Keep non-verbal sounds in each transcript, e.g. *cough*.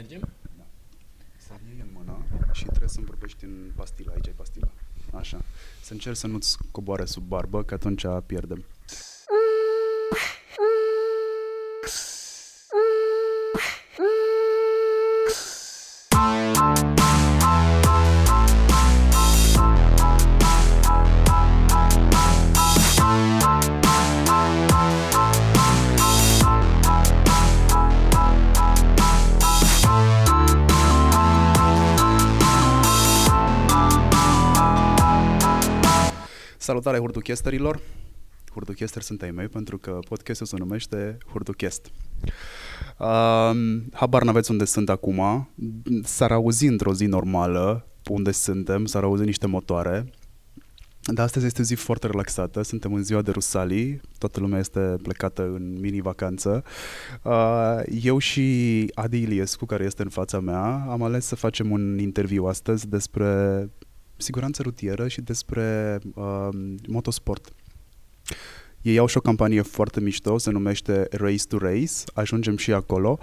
Mergem? Da. Să iei în mână și trebuie să-mi vorbești în pastila. Aici ai pastila. Așa. Să încerci să nu-ți coboare sub barbă, că atunci pierdem. Salutare hurduchesterilor! Hurduchester sunt ai mei pentru că podcastul se numește Hurduchest. Uh, habar n-aveți unde sunt acum. S-ar auzi într-o zi normală unde suntem, s-ar auzi niște motoare. Dar astăzi este o zi foarte relaxată, suntem în ziua de Rusalii, toată lumea este plecată în mini-vacanță. Uh, eu și Adi Iliescu, care este în fața mea, am ales să facem un interviu astăzi despre siguranță rutieră și despre uh, motosport. Ei au și o campanie foarte mișto, se numește Race to Race, ajungem și acolo,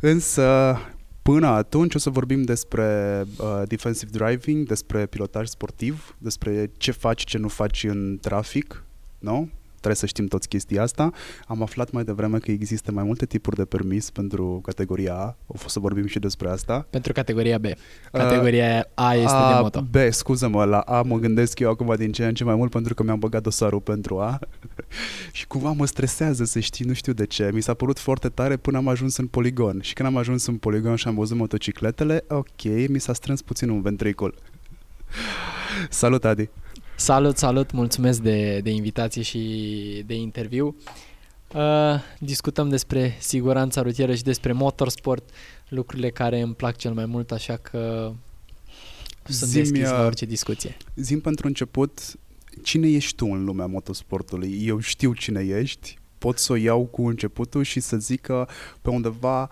însă până atunci o să vorbim despre uh, defensive driving, despre pilotaj sportiv, despre ce faci, ce nu faci în trafic, nu? Trebuie să știm toți chestia asta. Am aflat mai devreme că există mai multe tipuri de permis pentru categoria A. O fost să vorbim și despre asta. Pentru categoria B. Categoria uh, A este A, de moto. B, scuză-mă, la A mă gândesc eu acum din ce în ce mai mult pentru că mi-am băgat dosarul pentru A *laughs* și cumva mă stresează să știi, nu știu de ce. Mi s-a părut foarte tare până am ajuns în poligon și când am ajuns în poligon și am văzut motocicletele, ok, mi s-a strâns puțin un ventricul. *laughs* Salut, Adi! Salut, salut, mulțumesc de, de invitație și de interviu. Uh, discutăm despre siguranța rutieră și despre motorsport, lucrurile care îmi plac cel mai mult, așa că sunt Zi-mi, deschis la uh, orice discuție. Zim pentru început, cine ești tu în lumea motosportului? Eu știu cine ești, pot să o iau cu începutul și să zic că pe undeva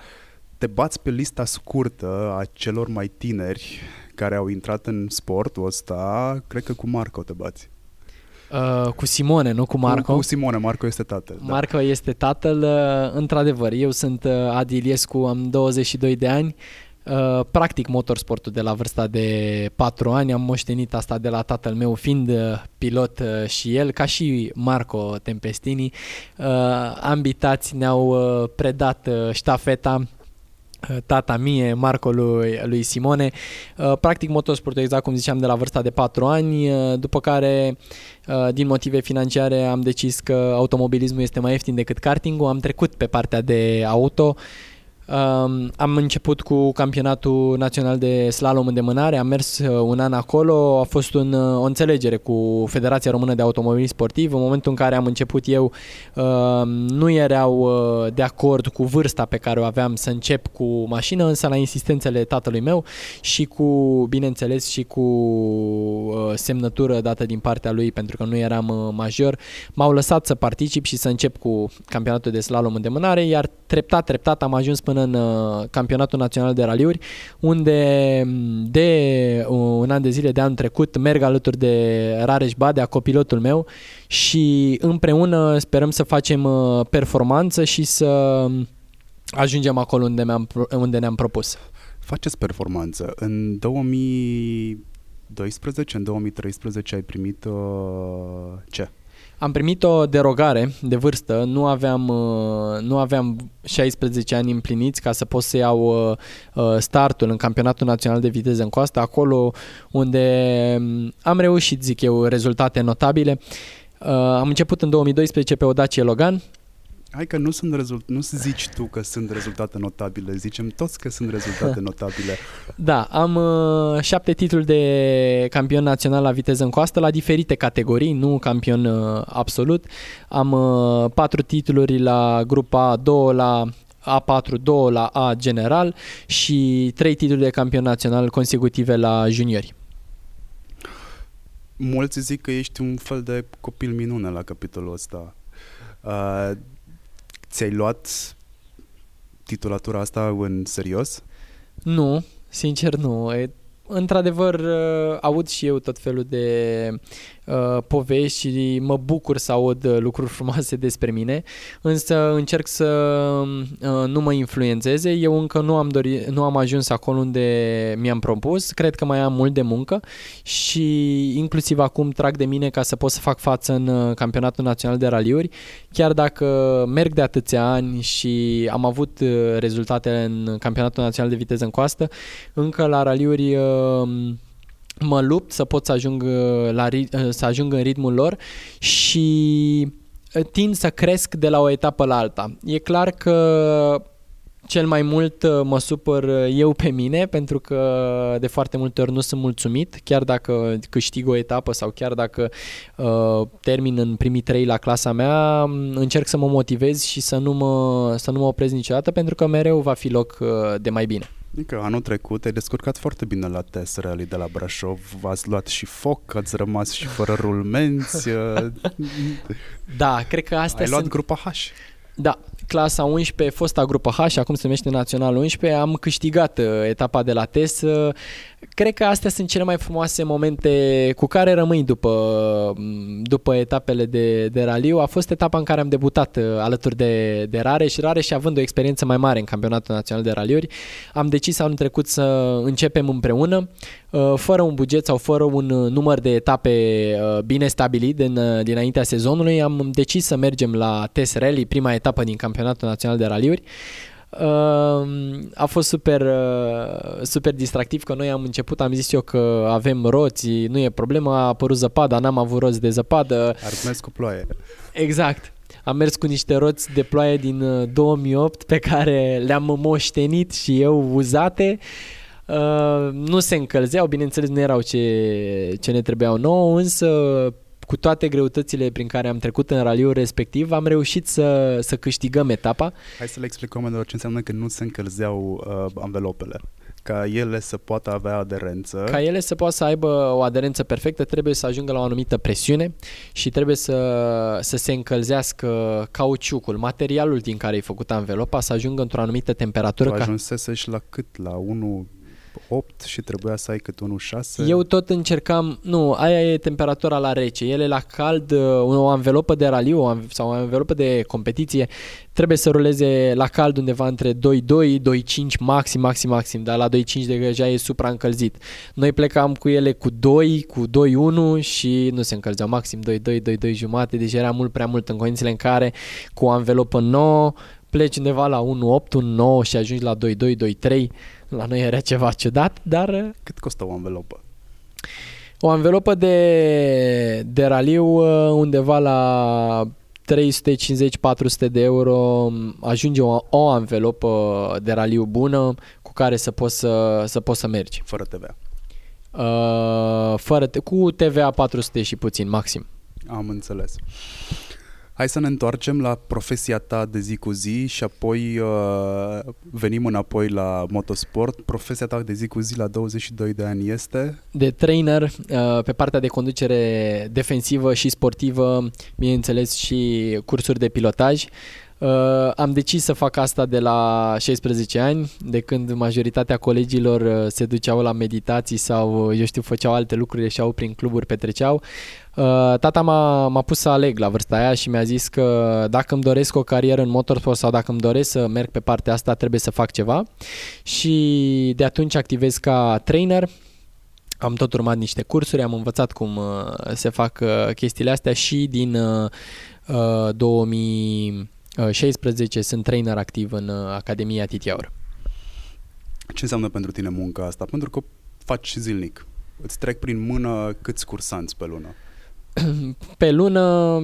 te bați pe lista scurtă a celor mai tineri care au intrat în sportul ăsta, cred că cu Marco te bați. Uh, cu Simone, nu cu Marco. Cu, cu Simone, Marco este tatăl. Da. Marco este tatăl, uh, într-adevăr. Eu sunt uh, Adi Iliescu, am 22 de ani, uh, practic motorsportul de la vârsta de 4 ani, am moștenit asta de la tatăl meu, fiind uh, pilot uh, și el, ca și Marco Tempestini. Uh, ambitați ne-au uh, predat uh, ștafeta uh, tata mie, Marco lui, lui Simone. Uh, Practic motorsportul, exact cum ziceam, de la vârsta de 4 ani, uh, după care, uh, din motive financiare, am decis că automobilismul este mai ieftin decât kartingul, am trecut pe partea de auto, Um, am început cu campionatul național de slalom de mânare, am mers uh, un an acolo, a fost un, uh, o înțelegere cu Federația Română de Automobilism Sportiv. În momentul în care am început eu, uh, nu erau uh, de acord cu vârsta pe care o aveam să încep cu mașină, însă la insistențele tatălui meu și cu, bineînțeles, și cu uh, semnătură dată din partea lui pentru că nu eram uh, major, m-au lăsat să particip și să încep cu campionatul de slalom de mânare, iar treptat, treptat am ajuns până în uh, campionatul național de raliuri, unde m, de un an de zile de anul trecut merg alături de Rareș Badea, copilotul meu, și împreună sperăm să facem uh, performanță și să m, ajungem acolo unde, mi-am, pro- unde ne-am propus. Faceți performanță. În 2012, în 2013 ai primit uh, ce? Am primit o derogare de vârstă, nu aveam, uh, nu aveam 16 ani împliniți ca să pot să iau uh, uh, startul în campionatul național de viteză în coastă, acolo unde um, am reușit, zic eu, rezultate notabile. Am început în 2012 pe o Dacia Logan, Hai că nu sunt rezult- nu zici tu că sunt rezultate notabile, zicem toți că sunt rezultate *laughs* notabile. Da, am uh, șapte titluri de campion național la viteză în coastă la diferite categorii, nu campion uh, absolut. Am uh, patru titluri la grupa A, două la A4, două la A general și trei titluri de campion național consecutive la juniori. Mulți zic că ești un fel de copil minune la capitolul ăsta. Uh, ți-ai luat titulatura asta în serios? Nu, sincer nu. E, într-adevăr, uh, aud și eu tot felul de uh, povești și mă bucur să aud uh, lucruri frumoase *laughs* despre mine, însă încerc să uh, nu mă influențeze. Eu încă nu am, dori, nu am ajuns acolo unde mi-am propus, cred că mai am mult de muncă și inclusiv acum trag de mine ca să pot să fac față în uh, campionatul național de raliuri, chiar dacă merg de atâția ani și am avut rezultate în campionatul național de viteză în coastă, încă la raliuri mă lupt să pot să ajung, uh, la, uh, să ajung în ritmul lor și uh, tind să cresc de la o etapă la alta. E clar că cel mai mult mă supăr eu pe mine pentru că de foarte multe ori nu sunt mulțumit, chiar dacă câștig o etapă sau chiar dacă uh, termin în primii trei la clasa mea, încerc să mă motivez și să nu mă, să nu mă opresc niciodată pentru că mereu va fi loc de mai bine. Adică anul trecut ai descurcat foarte bine la test rally de la Brașov, v-ați luat și foc, ați rămas și fără rulmenți. *laughs* Uh, da, cred că asta Ai sunt... luat grupa H. Da, clasa 11, fosta grupă H, acum se numește Național 11, am câștigat uh, etapa de la TES. Uh, cred că astea sunt cele mai frumoase momente cu care rămâi după, mm, după etapele de, de raliu. A fost etapa în care am debutat uh, alături de, de Rareș și Rareș și având o experiență mai mare în campionatul național de raliuri, am decis anul trecut să începem împreună, fără un buget sau fără un număr de etape bine stabilit din, dinaintea sezonului. Am decis să mergem la TES Rally, prima etapă din campionatul campionatul național de raliuri. Uh, a fost super, uh, super distractiv că noi am început, am zis eu că avem roți, nu e problemă, a apărut zăpada, n-am avut roți de zăpadă. Ar mers cu ploaie. Exact. Am mers cu niște roți de ploaie din 2008 uh, pe care le-am moștenit și eu uzate. Uh, nu se încălzeau, bineînțeles nu erau ce, ce ne trebuiau nouă, însă cu toate greutățile prin care am trecut în raliul respectiv, am reușit să, să câștigăm etapa. Hai să le explicăm oamenilor ce înseamnă că nu se încălzeau uh, anvelopele ca ele să poată avea aderență. Ca ele să poată să aibă o aderență perfectă, trebuie să ajungă la o anumită presiune și trebuie să, să se încălzească cauciucul, materialul din care e făcută anvelopa, să ajungă într-o anumită temperatură. Tu ajunsese și la cât? La 1 8 și trebuia să ai cât 1,6? Eu tot încercam, nu, aia e temperatura la rece, ele la cald, uh, o anvelopă de raliu sau o anvelopă de competiție trebuie să ruleze la cald undeva între 2,2, 2,5 maxim, maxim, maxim, dar la 2,5 deja e supraîncălzit. Noi plecam cu ele cu 2, cu 2,1 și nu se încălzeau maxim 2,2, 2,2 jumate, deci era mult prea mult în condițiile în care cu o anvelopă nouă pleci undeva la 1,8, 1,9 și ajungi la 2,2, 2,3 la noi era ceva ciudat, dar... Uh, Cât costă o anvelopă? O anvelopă de, de raliu uh, undeva la 350-400 de euro um, ajunge o, o anvelopă de raliu bună cu care să poți să, să, poți să mergi. Fără TVA. Uh, fără, cu TVA 400 și puțin, maxim. Am înțeles. Hai să ne întoarcem la profesia ta de zi cu zi și apoi uh, venim înapoi la motosport. Profesia ta de zi cu zi la 22 de ani este? De trainer uh, pe partea de conducere defensivă și sportivă, bineînțeles și cursuri de pilotaj. Uh, am decis să fac asta de la 16 ani, de când majoritatea colegilor uh, se duceau la meditații sau, eu știu, făceau alte lucruri, ieșeau prin cluburi, petreceau. Uh, tata m-a, m-a pus să aleg la vârsta aia și mi-a zis că dacă îmi doresc o carieră în motorsport sau dacă îmi doresc să merg pe partea asta, trebuie să fac ceva. Și de atunci activez ca trainer, am tot urmat niște cursuri, am învățat cum uh, se fac uh, chestiile astea și din uh, 2000 16 uh, sunt trainer activ în uh, Academia Titiaur. Ce înseamnă pentru tine munca asta? Pentru că faci zilnic. Îți trec prin mână câți cursanți pe lună? *clears throat* Pe lună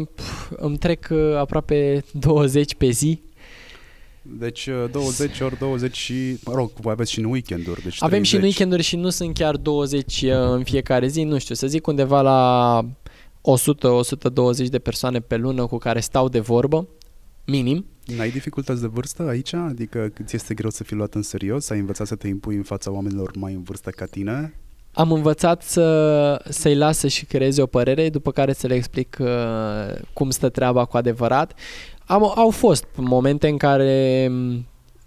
îmi trec uh, aproape 20 pe zi. Deci 20 ori 20 și, mă rog, voi aveți și în weekenduri. Deci Avem 30. și în weekenduri și nu sunt chiar 20 în fiecare zi, nu știu, să zic undeva la 100-120 de persoane pe lună cu care stau de vorbă minim. N-ai dificultăți de vârstă aici? Adică ți este greu să fii luat în serios? Ai învățat să te impui în fața oamenilor mai în vârstă ca tine? Am învățat să, să-i las să-și creeze o părere, după care să le explic uh, cum stă treaba cu adevărat. Am, au fost momente în care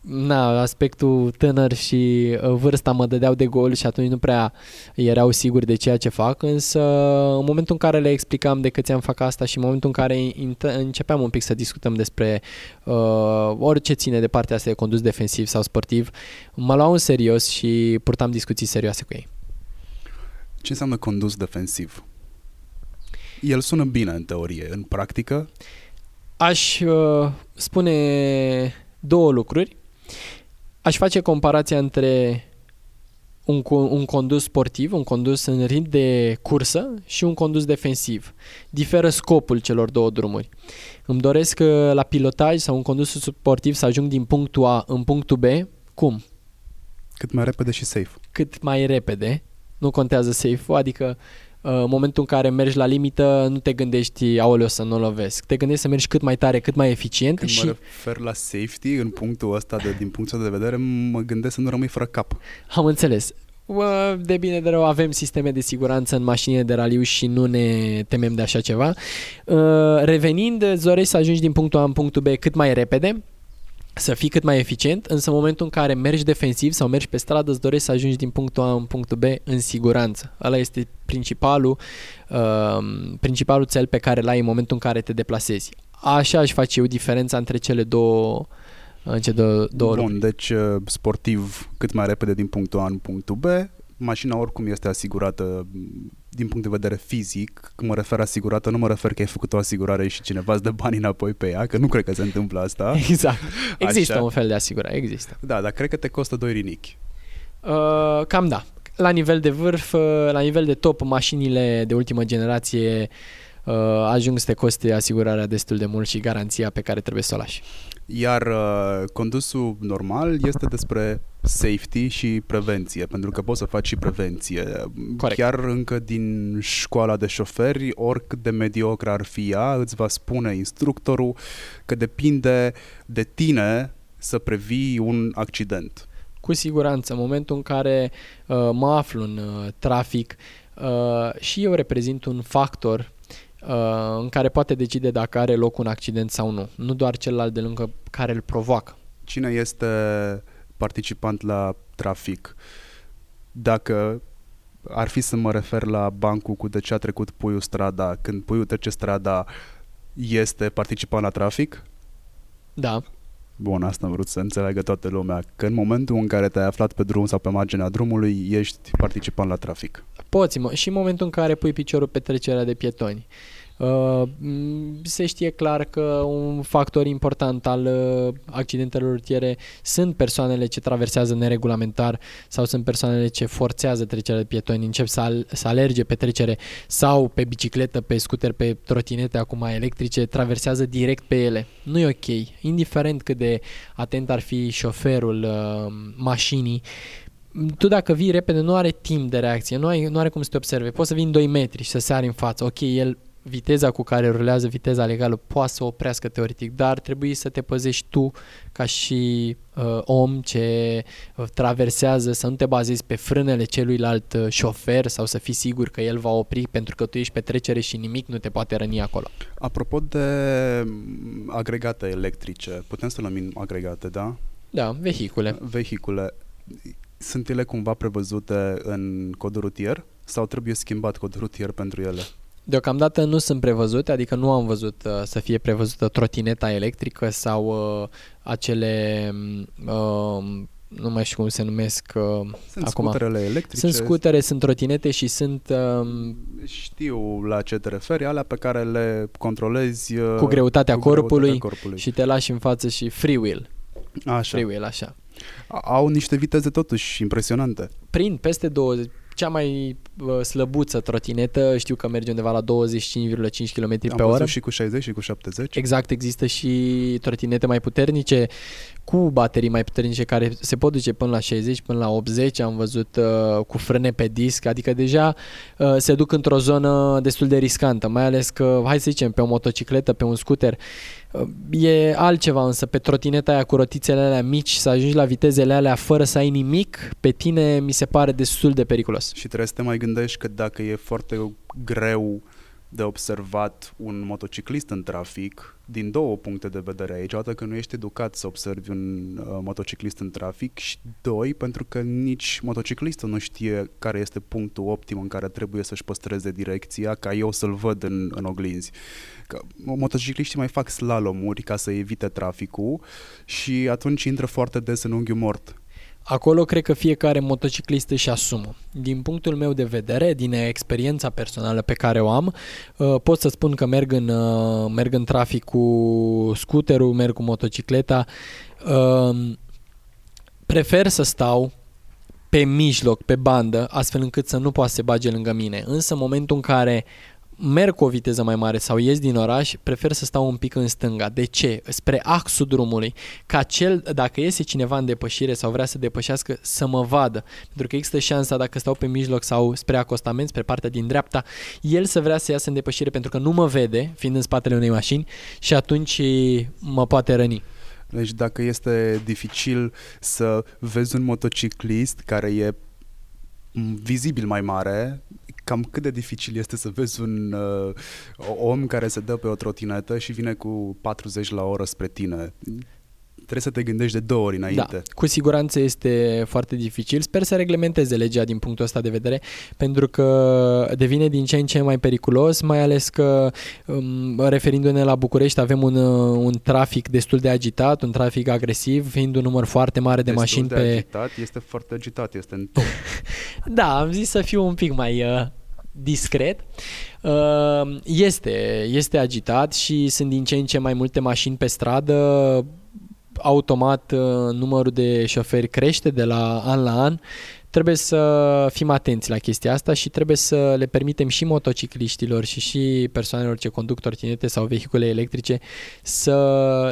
na, aspectul tânăr și uh, vârsta mă dădeau de gol și atunci nu prea erau siguri de ceea ce fac, însă în momentul în care le explicam de câți am fac asta și în momentul în care începeam un pic să discutăm despre uh, orice ține de partea asta de condus defensiv sau sportiv, mă luau în serios și purtam discuții serioase cu ei. Ce înseamnă condus defensiv? El sună bine în teorie, în practică? Aș uh, spune două lucruri. Aș face comparația între un, un condus sportiv, un condus în ritm de cursă și un condus defensiv. Diferă scopul celor două drumuri. Îmi doresc uh, la pilotaj sau un condus sportiv să ajung din punctul A în punctul B. Cum? Cât mai repede și safe. Cât mai repede. Nu contează safe-ul, adică în momentul în care mergi la limită, nu te gândești, aoleo, să nu lovesc. Te gândești să mergi cât mai tare, cât mai eficient. Când și... mă refer la safety, în punctul ăsta, de, din punctul de vedere, mă gândesc să nu rămâi fără cap. Am înțeles. De bine de rău avem sisteme de siguranță în mașinile de raliu și nu ne temem de așa ceva. Revenind, îți dorești să ajungi din punctul A în punctul B cât mai repede, să fii cât mai eficient, însă în momentul în care mergi defensiv sau mergi pe stradă, îți dorești să ajungi din punctul A în punctul B în siguranță. Ăla este principalul, uh, principalul cel pe care l-ai în momentul în care te deplasezi. Așa aș face eu diferența între cele două ce două, două Bun, deci uh, sportiv cât mai repede din punctul A în punctul B, mașina oricum este asigurată din punct de vedere fizic, când mă refer asigurată, nu mă refer că ai făcut o asigurare și cineva îți dă bani înapoi pe ea, că nu cred că se întâmplă asta. *laughs* Exact. Există Așa. un fel de asigurare, există. Da, dar cred că te costă doi rinichi. Uh, cam da. La nivel de vârf, uh, la nivel de top, mașinile de ultimă generație uh, ajung să te coste asigurarea destul de mult și garanția pe care trebuie să o lași. Iar uh, condusul normal este despre safety și prevenție, pentru că poți să faci și prevenție. Corect. Chiar încă din școala de șoferi, oricât de mediocră ar fi ea, îți va spune instructorul că depinde de tine să previi un accident. Cu siguranță, în momentul în care uh, mă aflu în uh, trafic uh, și eu reprezint un factor uh, în care poate decide dacă are loc un accident sau nu, nu doar celălalt de lângă care îl provoacă. Cine este participant la trafic? Dacă ar fi să mă refer la bancul cu de ce a trecut puiul strada, când puiul trece strada, este participant la trafic? Da. Bun, asta am vrut să înțeleagă toată lumea, că în momentul în care te-ai aflat pe drum sau pe marginea drumului, ești participant la trafic. Poți, și în momentul în care pui piciorul pe trecerea de pietoni. Uh, se știe clar că un factor important al uh, accidentelor rutiere sunt persoanele ce traversează neregulamentar sau sunt persoanele ce forțează trecerea de pietoni, încep să, al- să alerge pe trecere sau pe bicicletă, pe scooter, pe trotinete acum electrice, traversează direct pe ele. Nu e ok. Indiferent cât de atent ar fi șoferul uh, mașinii, tu dacă vii repede nu are timp de reacție, nu, ai, nu are cum să te observe. Poți să vin 2 metri și să sari în față. Ok, el viteza cu care rulează viteza legală poate să oprească teoretic, dar trebuie să te păzești tu ca și uh, om ce uh, traversează, să nu te bazezi pe frânele celuilalt uh, șofer sau să fii sigur că el va opri pentru că tu ești pe trecere și nimic nu te poate răni acolo. Apropo de mm, agregate electrice, putem să numim agregate, da? Da, vehicule. Vehicule. Sunt ele cumva prevăzute în codul rutier sau trebuie schimbat codul rutier pentru ele? Deocamdată nu sunt prevăzute, adică nu am văzut uh, să fie prevăzută trotineta electrică sau uh, acele uh, nu mai știu cum se numesc uh, sunt acum. scuterele electrice. Sunt scutere, sunt trotinete și sunt... Uh, Știu la ce te referi, alea pe care le controlezi uh, cu greutatea, cu corpului, greutatea corpului și te lași în față și freewheel. Așa. Freewheel, așa. Au niște viteze totuși impresionante. Prin peste 20, cea mai uh, slăbuță trotinetă, știu că merge undeva la 25,5 km pe oră. și cu 60 și cu 70. Exact, există și trotinete mai puternice cu baterii mai puternice care se pot duce până la 60, până la 80, am văzut uh, cu frâne pe disc, adică deja uh, se duc într-o zonă destul de riscantă, mai ales că, hai să zicem, pe o motocicletă, pe un scooter, uh, e altceva, însă pe trotineta aia cu rotițele alea mici, să ajungi la vitezele alea fără să ai nimic, pe tine mi se pare destul de periculos. Și trebuie să te mai gândești că dacă e foarte greu de observat un motociclist în trafic din două puncte de vedere aici. Odată că nu ești educat să observi un uh, motociclist în trafic și doi, pentru că nici motociclistul nu știe care este punctul optim în care trebuie să-și păstreze direcția ca eu să-l văd în, în oglinzi. Că motocicliștii mai fac slalomuri ca să evite traficul și atunci intră foarte des în unghiul mort Acolo cred că fiecare motociclist își asumă. Din punctul meu de vedere, din experiența personală pe care o am, uh, pot să spun că merg în, uh, merg în trafic cu scooterul, merg cu motocicleta. Uh, prefer să stau pe mijloc, pe bandă, astfel încât să nu poată să se bage lângă mine. Însă în momentul în care merg cu o viteză mai mare sau ies din oraș, prefer să stau un pic în stânga. De ce? Spre axul drumului. Ca cel, dacă iese cineva în depășire sau vrea să depășească, să mă vadă. Pentru că există șansa dacă stau pe mijloc sau spre acostament, spre partea din dreapta, el să vrea să iasă în depășire pentru că nu mă vede, fiind în spatele unei mașini și atunci mă poate răni. Deci dacă este dificil să vezi un motociclist care e vizibil mai mare, cam cât de dificil este să vezi un uh, om care se dă pe o trotinetă și vine cu 40 la oră spre tine trebuie să te gândești de două ori înainte. Da, cu siguranță este foarte dificil. Sper să reglementeze legea din punctul ăsta de vedere, pentru că devine din ce în ce mai periculos, mai ales că, um, referindu-ne la București, avem un, uh, un trafic destul de agitat, un trafic agresiv, fiind un număr foarte mare de destul mașini de pe... agitat, este foarte agitat, este în top. *laughs* da, am zis să fiu un pic mai... Uh, discret. Uh, este, este agitat și sunt din ce în ce mai multe mașini pe stradă automat uh, numărul de șoferi crește de la an la an. Trebuie să fim atenți la chestia asta și trebuie să le permitem și motocicliștilor și și persoanelor ce conduc trotinete sau vehicule electrice să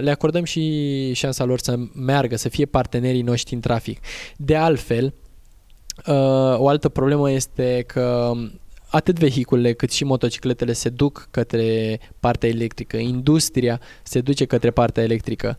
le acordăm și șansa lor să meargă, să fie partenerii noștri în trafic. De altfel, uh, o altă problemă este că atât vehiculele cât și motocicletele se duc către partea electrică, industria se duce către partea electrică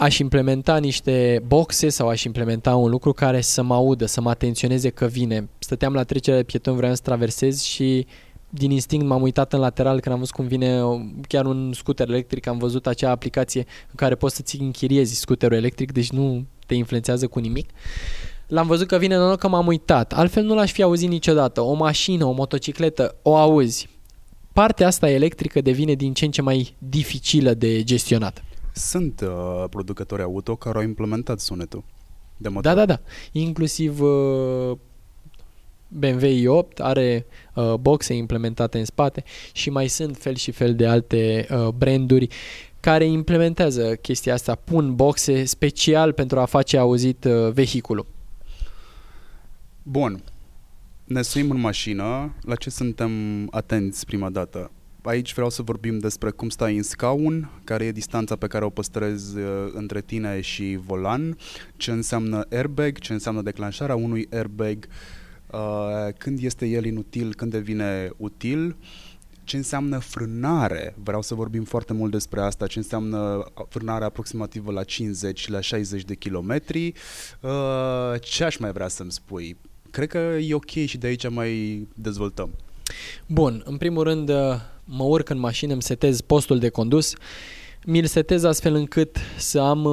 aș implementa niște boxe sau aș implementa un lucru care să mă audă, să mă atenționeze că vine. Stăteam la trecerea de pieton, vreau să traversez și din instinct m-am uitat în lateral când am văzut cum vine chiar un scooter electric, am văzut acea aplicație în care poți să-ți închiriezi scooterul electric, deci nu te influențează cu nimic. L-am văzut că vine noroc că m-am uitat, altfel nu l-aș fi auzit niciodată. O mașină, o motocicletă, o auzi. Partea asta electrică devine din ce în ce mai dificilă de gestionat. Sunt uh, producători auto care au implementat sunetul de motor. Da, da, da. Inclusiv uh, BMW i8 are uh, boxe implementate în spate și mai sunt fel și fel de alte uh, branduri care implementează chestia asta, pun boxe special pentru a face auzit uh, vehiculul. Bun. Ne suim în mașină. La ce suntem atenți prima dată? Aici vreau să vorbim despre cum stai în scaun, care e distanța pe care o păstrezi uh, între tine și volan, ce înseamnă airbag, ce înseamnă declanșarea unui airbag, uh, când este el inutil, când devine util, ce înseamnă frânare. Vreau să vorbim foarte mult despre asta, ce înseamnă frânare aproximativă la 50 și la 60 de kilometri. Uh, ce aș mai vrea să-mi spui? Cred că e ok și de aici mai dezvoltăm. Bun, în primul rând mă urc în mașină, îmi setez postul de condus, mi-l setez astfel încât să am,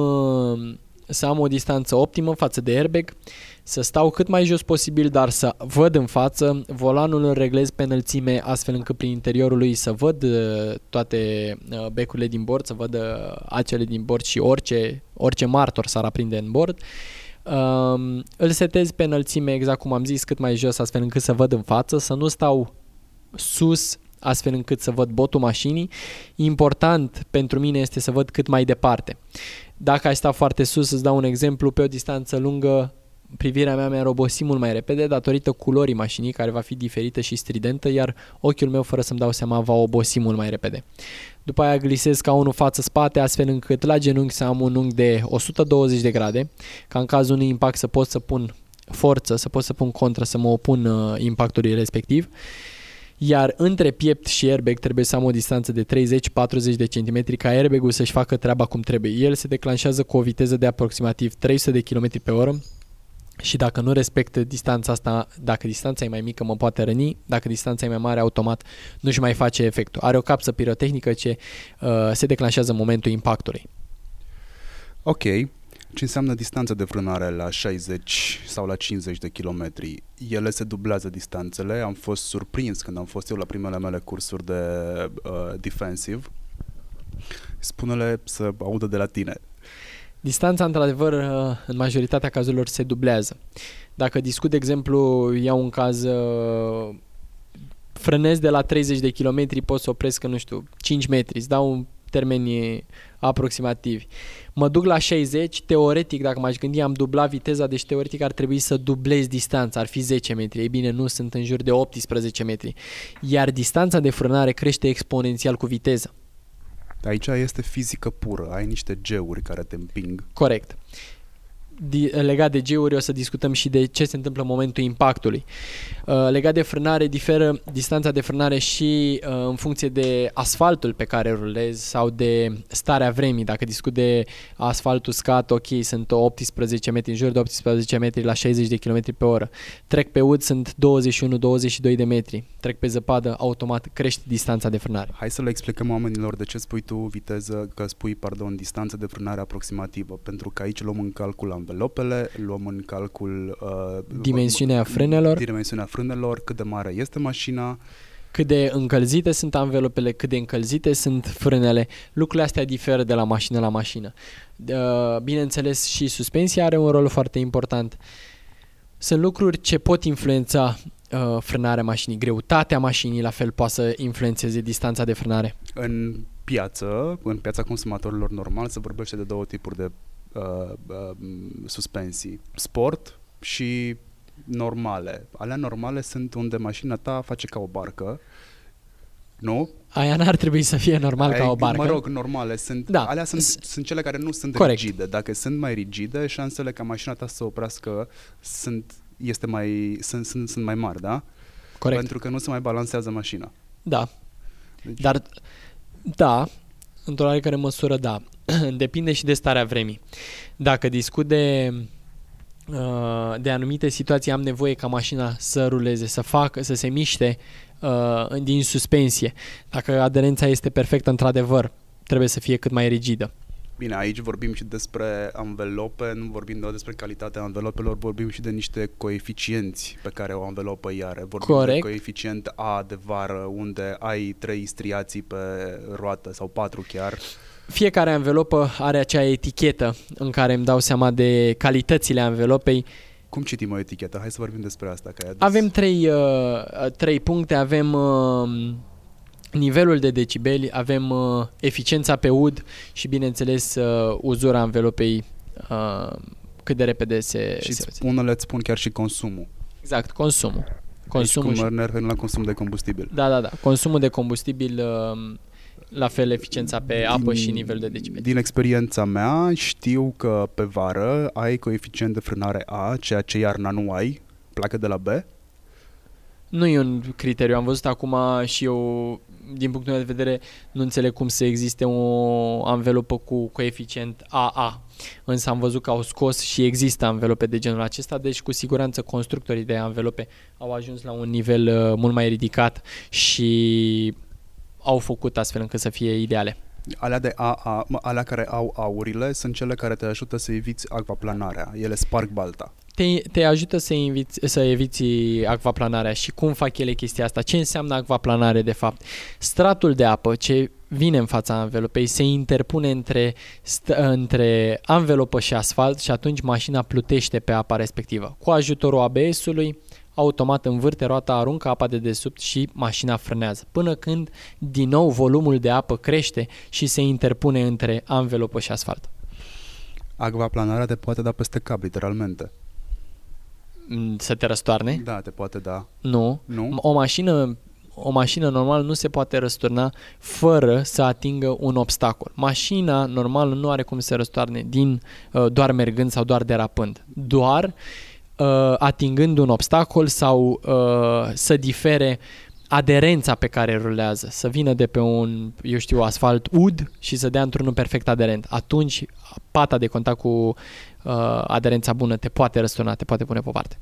să am o distanță optimă față de airbag, să stau cât mai jos posibil, dar să văd în față, volanul îl reglez pe înălțime astfel încât prin interiorul lui să văd uh, toate uh, becurile din bord, să văd uh, acele din bord și orice, orice martor s-ar aprinde în bord. Um, îl setez pe înălțime, exact cum am zis, cât mai jos, astfel încât să văd în față, să nu stau sus astfel încât să văd botul mașinii. Important pentru mine este să văd cât mai departe. Dacă ai sta foarte sus, îți dau un exemplu, pe o distanță lungă privirea mea mi-a robosit mult mai repede datorită culorii mașinii care va fi diferită și stridentă, iar ochiul meu, fără să-mi dau seama, va obosi mult mai repede. După aia glisez ca unul față-spate, astfel încât la genunchi să am un unghi de 120 de grade, ca în cazul unui impact să pot să pun forță, să pot să pun contra, să mă opun uh, impactului respectiv. Iar între piept și airbag trebuie să am o distanță de 30-40 de centimetri ca airbag-ul să-și facă treaba cum trebuie. El se declanșează cu o viteză de aproximativ 300 de km pe oră, și dacă nu respect distanța asta, dacă distanța e mai mică, mă poate răni, dacă distanța e mai mare, automat nu-și mai face efectul. Are o capsă pirotehnică ce uh, se declanșează în momentul impactului. Ok. Ce înseamnă distanța de frânare la 60 sau la 50 de kilometri? Ele se dublează distanțele. Am fost surprins când am fost eu la primele mele cursuri de uh, defensive. Spune-le să audă de la tine. Distanța, într-adevăr, uh, în majoritatea cazurilor se dublează. Dacă discut, de exemplu, iau un caz uh, frânez de la 30 de kilometri, pot să opresc, nu știu, 5 metri, îți dau termeni aproximativi. Mă duc la 60, teoretic, dacă m-aș gândi, am dublat viteza, deci teoretic ar trebui să dublez distanța, ar fi 10 metri. Ei bine, nu, sunt în jur de 18 metri. Iar distanța de frânare crește exponențial cu viteză. Aici este fizică pură, ai niște geuri care te împing. Corect legat de G-uri o să discutăm și de ce se întâmplă în momentul impactului. Uh, legat de frânare, diferă distanța de frânare și uh, în funcție de asfaltul pe care rulezi sau de starea vremii. Dacă discut de asfalt uscat, ok, sunt 18 metri, în jur de 18 metri la 60 de km pe oră. Trec pe ud, sunt 21-22 de metri. Trec pe zăpadă, automat crește distanța de frânare. Hai să le explicăm oamenilor de ce spui tu viteză, că spui, pardon, distanță de frânare aproximativă, pentru că aici luăm în calcul anvelopele, luăm în calcul uh, dimensiunea frânelor, dimensiunea frânelor, cât de mare este mașina, cât de încălzite sunt anvelopele, cât de încălzite sunt frânele. Lucrurile astea diferă de la mașină la mașină. Uh, bineînțeles, și suspensia are un rol foarte important. Sunt lucruri ce pot influența uh, frânarea mașinii. Greutatea mașinii la fel poate să influențeze distanța de frânare. În piață, în piața consumatorilor normal, se vorbește de două tipuri de uh, uh, suspensii. Sport și normale. Alea normale sunt unde mașina ta face ca o barcă, nu? Aia n-ar trebui să fie normal Aia, ca o barcă. Mă rog, normale. Sunt, da. Alea sunt, sunt cele care nu sunt Corect. rigide. Dacă sunt mai rigide, șansele ca mașina ta să oprească sunt, este mai, sunt, sunt, sunt mai mari, da? Corect. Pentru că nu se mai balansează mașina. Da. Deci... Dar, da, într-o oarecare măsură, da. *clears throat* Depinde și de starea vremii. Dacă discut de uh, de anumite situații am nevoie ca mașina să ruleze, să facă, să se miște uh, din suspensie. Dacă aderența este perfectă, într-adevăr, trebuie să fie cât mai rigidă. Bine, aici vorbim și despre anvelope, nu vorbim doar despre calitatea anvelopelor, vorbim și de niște coeficienți pe care o anvelopă îi are. Vorbim Corect. de coeficient A de vară, unde ai trei striații pe roată sau patru chiar. Fiecare anvelopă are acea etichetă în care îmi dau seama de calitățile anvelopei. Cum citim o etichetă? Hai să vorbim despre asta. Că avem trei, uh, trei puncte, avem uh, nivelul de decibeli, avem uh, eficiența pe ud și bineînțeles uh, uzura anvelopei uh, cât de repede se... Și se unele îți spun chiar și consumul. Exact, consumul. Consumul deci cum și... la consum de combustibil. Da, da, da. Consumul de combustibil uh, la fel eficiența pe apă din, și nivelul de decibeli. Din experiența mea știu că pe vară ai coeficient de frânare A, ceea ce iarna nu ai, pleacă de la B. Nu e un criteriu. Am văzut acum și eu, din punctul meu de vedere, nu înțeleg cum să existe o anvelopă cu coeficient AA. Însă am văzut că au scos și există anvelope de genul acesta, deci cu siguranță constructorii de anvelope au ajuns la un nivel uh, mult mai ridicat și au făcut astfel încât să fie ideale. Alea, de a, a, alea care au aurile sunt cele care te ajută să eviți acvaplanarea. Ele sparg balta. Te, te ajută să, inviți, să eviți acvaplanarea și cum fac ele chestia asta? Ce înseamnă acvaplanare de fapt? Stratul de apă ce vine în fața anvelopei se interpune între, st- între anvelopă și asfalt și atunci mașina plutește pe apa respectivă. Cu ajutorul ABS-ului automat învârte roata, aruncă apa de desubt și mașina frânează, până când din nou volumul de apă crește și se interpune între anvelopă și asfalt. Acvaplanarea te poate da peste cap, literalmente. Mm, să te răstoarne? Da, te poate da. Nu. nu? O mașină o mașină normal nu se poate răsturna fără să atingă un obstacol. Mașina normală nu are cum să se răstoarne din uh, doar mergând sau doar derapând. Doar uh, atingând un obstacol sau uh, să difere aderența pe care rulează, să vină de pe un, eu știu, asfalt ud și să dea într-unul perfect aderent. Atunci pata de contact cu uh, uh, aderența bună te poate răsturna, te poate pune pe parte.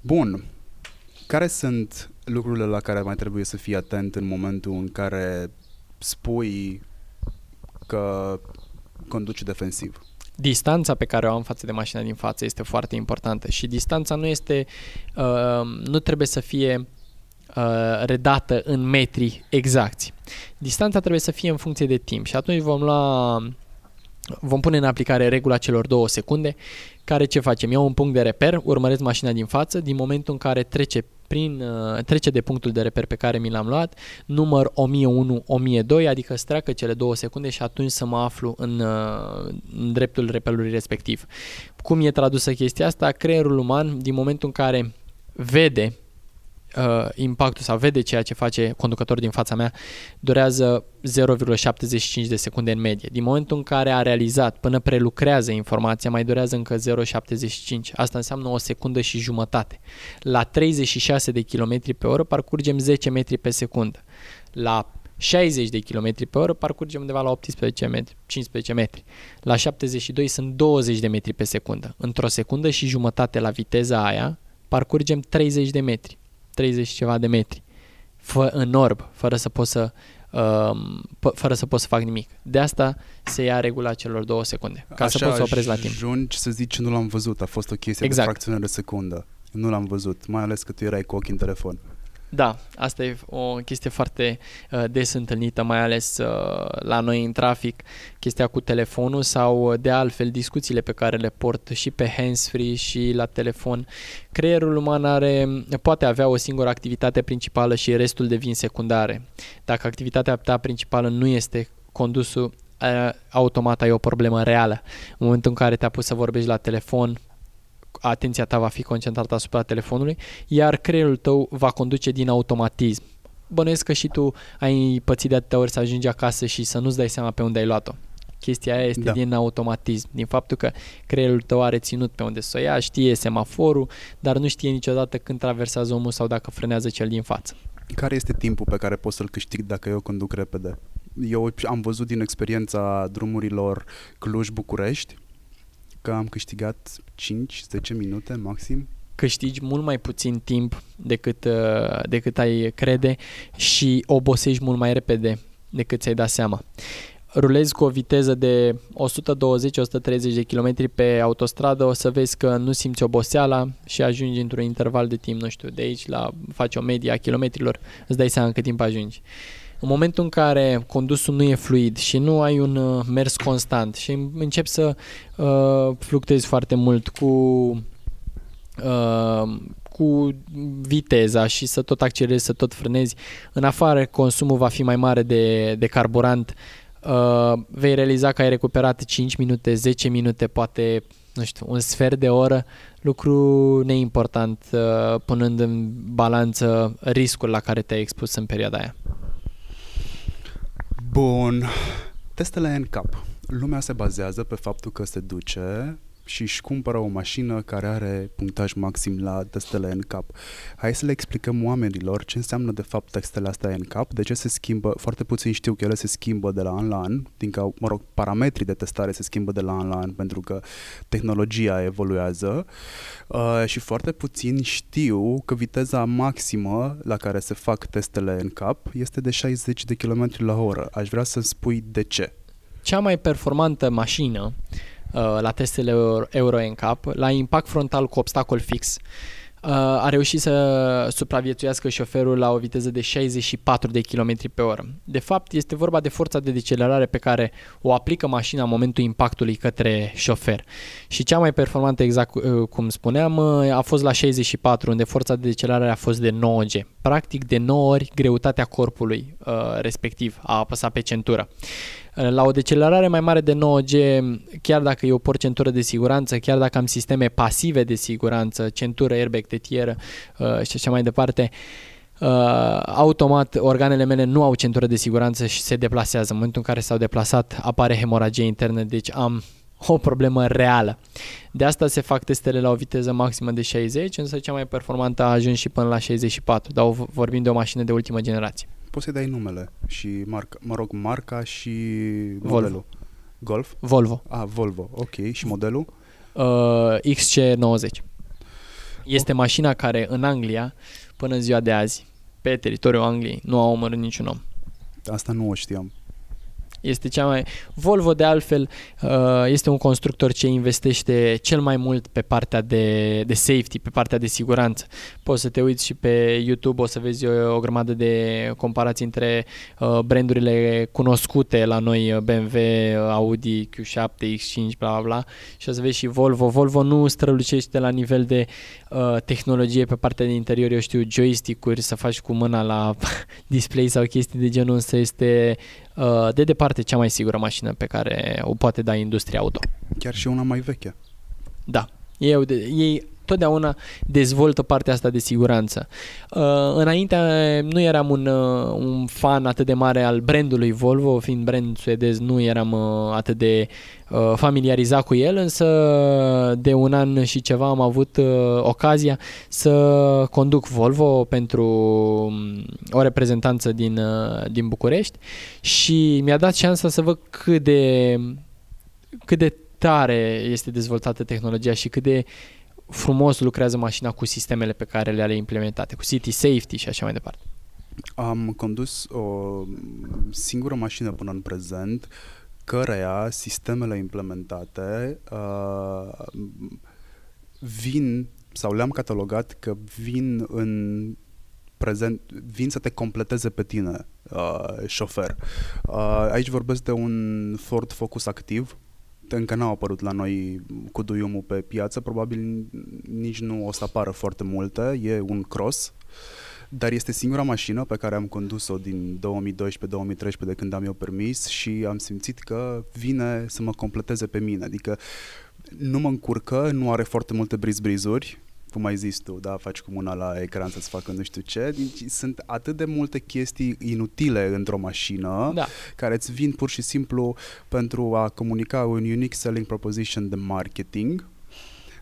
Bun. Care sunt lucrurile la care mai trebuie să fii atent în momentul în care spui că conduci defensiv? Distanța pe care o am față de mașina din față este foarte importantă și distanța nu este, uh, nu trebuie să fie uh, redată în metri exacti. Distanța trebuie să fie în funcție de timp și atunci vom lua vom pune în aplicare regula celor două secunde, care ce facem? Iau un punct de reper, urmăresc mașina din față, din momentul în care trece prin, uh, trece de punctul de reper pe care mi l-am luat, număr 1001-1002, adică să treacă cele două secunde și atunci să mă aflu în, uh, în dreptul reperului respectiv. Cum e tradusă chestia asta? Creierul uman, din momentul în care vede uh, impactul sau vede ceea ce face conducătorul din fața mea, durează 0,75 de secunde în medie. Din momentul în care a realizat până prelucrează informația, mai durează încă 0,75. Asta înseamnă o secundă și jumătate. La 36 de km pe oră parcurgem 10 metri pe secundă. La 60 de km pe oră parcurgem undeva la 18 metri, 15 metri. La 72 sunt 20 de metri pe secundă. Într-o secundă și jumătate la viteza aia parcurgem 30 de metri. 30 ceva de metri fă, în orb, fără să pot să uh, fără să pot să fac nimic. De asta se ia regula celor două secunde, ca Așa să pot să opresc la timp. ajungi să zici nu l-am văzut, a fost o chestie exact. de fracțiune de secundă. Nu l-am văzut, mai ales că tu erai cu ochii în telefon. Da, asta e o chestie foarte uh, des întâlnită, mai ales uh, la noi în trafic, chestia cu telefonul sau uh, de altfel discuțiile pe care le port și pe handsfree și la telefon. Creierul uman are, poate avea o singură activitate principală și restul devin secundare. Dacă activitatea ta principală nu este condusul, uh, automat ai o problemă reală. În momentul în care te-a pus să vorbești la telefon, atenția ta va fi concentrată asupra telefonului, iar creierul tău va conduce din automatism. Bănuiesc că și tu ai pățit de atâtea ori să ajungi acasă și să nu-ți dai seama pe unde ai luat-o. Chestia aia este da. din automatism, din faptul că creierul tău are ținut pe unde să o ia, știe semaforul, dar nu știe niciodată când traversează omul sau dacă frânează cel din față. Care este timpul pe care poți să-l câștig dacă eu conduc repede? Eu am văzut din experiența drumurilor Cluj-București că am câștigat 5-10 minute maxim. Câștigi mult mai puțin timp decât, uh, decât ai crede și obosești mult mai repede decât ți-ai dat seama. Rulezi cu o viteză de 120-130 de km pe autostradă, o să vezi că nu simți oboseala și ajungi într-un interval de timp, nu știu, de aici la faci o medie a kilometrilor, îți dai seama cât timp ajungi. În momentul în care condusul nu e fluid și nu ai un uh, mers constant și începi să uh, fluctezi foarte mult cu uh, cu viteza și să tot accelerezi, să tot frânezi, în afară consumul va fi mai mare de, de carburant, uh, vei realiza că ai recuperat 5 minute, 10 minute, poate nu știu, un sfert de oră, lucru neimportant, uh, punând în balanță riscul la care te-ai expus în perioada aia. Bun. Testele NCAP. Lumea se bazează pe faptul că se duce și își cumpără o mașină care are punctaj maxim la testele NCAP. Hai să le explicăm oamenilor ce înseamnă de fapt testele astea NCAP, de ce se schimbă, foarte puțin știu că ele se schimbă de la an la an, din că, mă rog, parametrii de testare se schimbă de la an la an pentru că tehnologia evoluează uh, și foarte puțin știu că viteza maximă la care se fac testele NCAP este de 60 de km la oră. Aș vrea să spui de ce. Cea mai performantă mașină Uh, la testele Euro NCAP, la impact frontal cu obstacol fix, uh, a reușit să supraviețuiască șoferul la o viteză de 64 de km pe oră. De fapt, este vorba de forța de decelerare pe care o aplică mașina în momentul impactului către șofer. Și cea mai performantă, exact uh, cum spuneam, a fost la 64, unde forța de decelerare a fost de 9G. Practic de 9 ori greutatea corpului respectiv a apăsat pe centură. La o decelerare mai mare de 9G, chiar dacă eu port centură de siguranță, chiar dacă am sisteme pasive de siguranță, centură, airbag, tetieră uh, și așa mai departe, uh, automat organele mele nu au centură de siguranță și se deplasează. În momentul în care s-au deplasat apare hemoragie internă, deci am o problemă reală. De asta se fac testele la o viteză maximă de 60, însă cea mai performantă a ajuns și până la 64, dar vorbim de o mașină de ultimă generație poți să-i dai numele și marca, mă rog, marca și modelul. Volvo. Golf? Volvo. Ah, Volvo, ok. Și modelul? uh, XC90. Este mașina care în Anglia, până în ziua de azi, pe teritoriul Angliei, nu a omorât niciun om. Asta nu o știam. Este cea mai... Volvo, de altfel, uh, este un constructor ce investește cel mai mult pe partea de, de safety, pe partea de siguranță. Poți să te uiți și pe YouTube, o să vezi o, o grămadă de comparații între uh, brandurile cunoscute la noi, uh, BMW, Audi, Q7, X5, bla bla bla, și o să vezi și Volvo. Volvo nu strălucește la nivel de uh, tehnologie pe partea de interior, eu știu, joystick-uri, să faci cu mâna la *laughs* display sau chestii de genul, însă este Uh, de departe cea mai sigură mașină pe care o poate da industria auto. Chiar și una mai veche. Da. Ei, ei totdeauna dezvoltă partea asta de siguranță. Uh, înainte nu eram un, uh, un fan atât de mare al brandului Volvo, fiind brand suedez, nu eram uh, atât de uh, familiarizat cu el, însă de un an și ceva am avut uh, ocazia să conduc Volvo pentru um, o reprezentanță din, uh, din București și mi-a dat șansa să văd cât de cât de tare este dezvoltată tehnologia și cât de frumos lucrează mașina cu sistemele pe care le are implementate, cu City Safety și așa mai departe. Am condus o singură mașină până în prezent, căreia sistemele implementate uh, vin sau le-am catalogat că vin în prezent, vin să te completeze pe tine, uh, șofer. Uh, aici vorbesc de un Ford Focus activ, încă n-au apărut la noi cu Duyumul pe piață, probabil nici nu o să apară foarte multe, e un cross, dar este singura mașină pe care am condus-o din 2012-2013 de când am eu permis și am simțit că vine să mă completeze pe mine, adică nu mă încurcă, nu are foarte multe briz-brizuri, cum ai zis tu, da, faci cu mâna la ecran să-ți facă nu știu ce. Deci sunt atât de multe chestii inutile într-o mașină da. care îți vin pur și simplu pentru a comunica un unique selling proposition de marketing.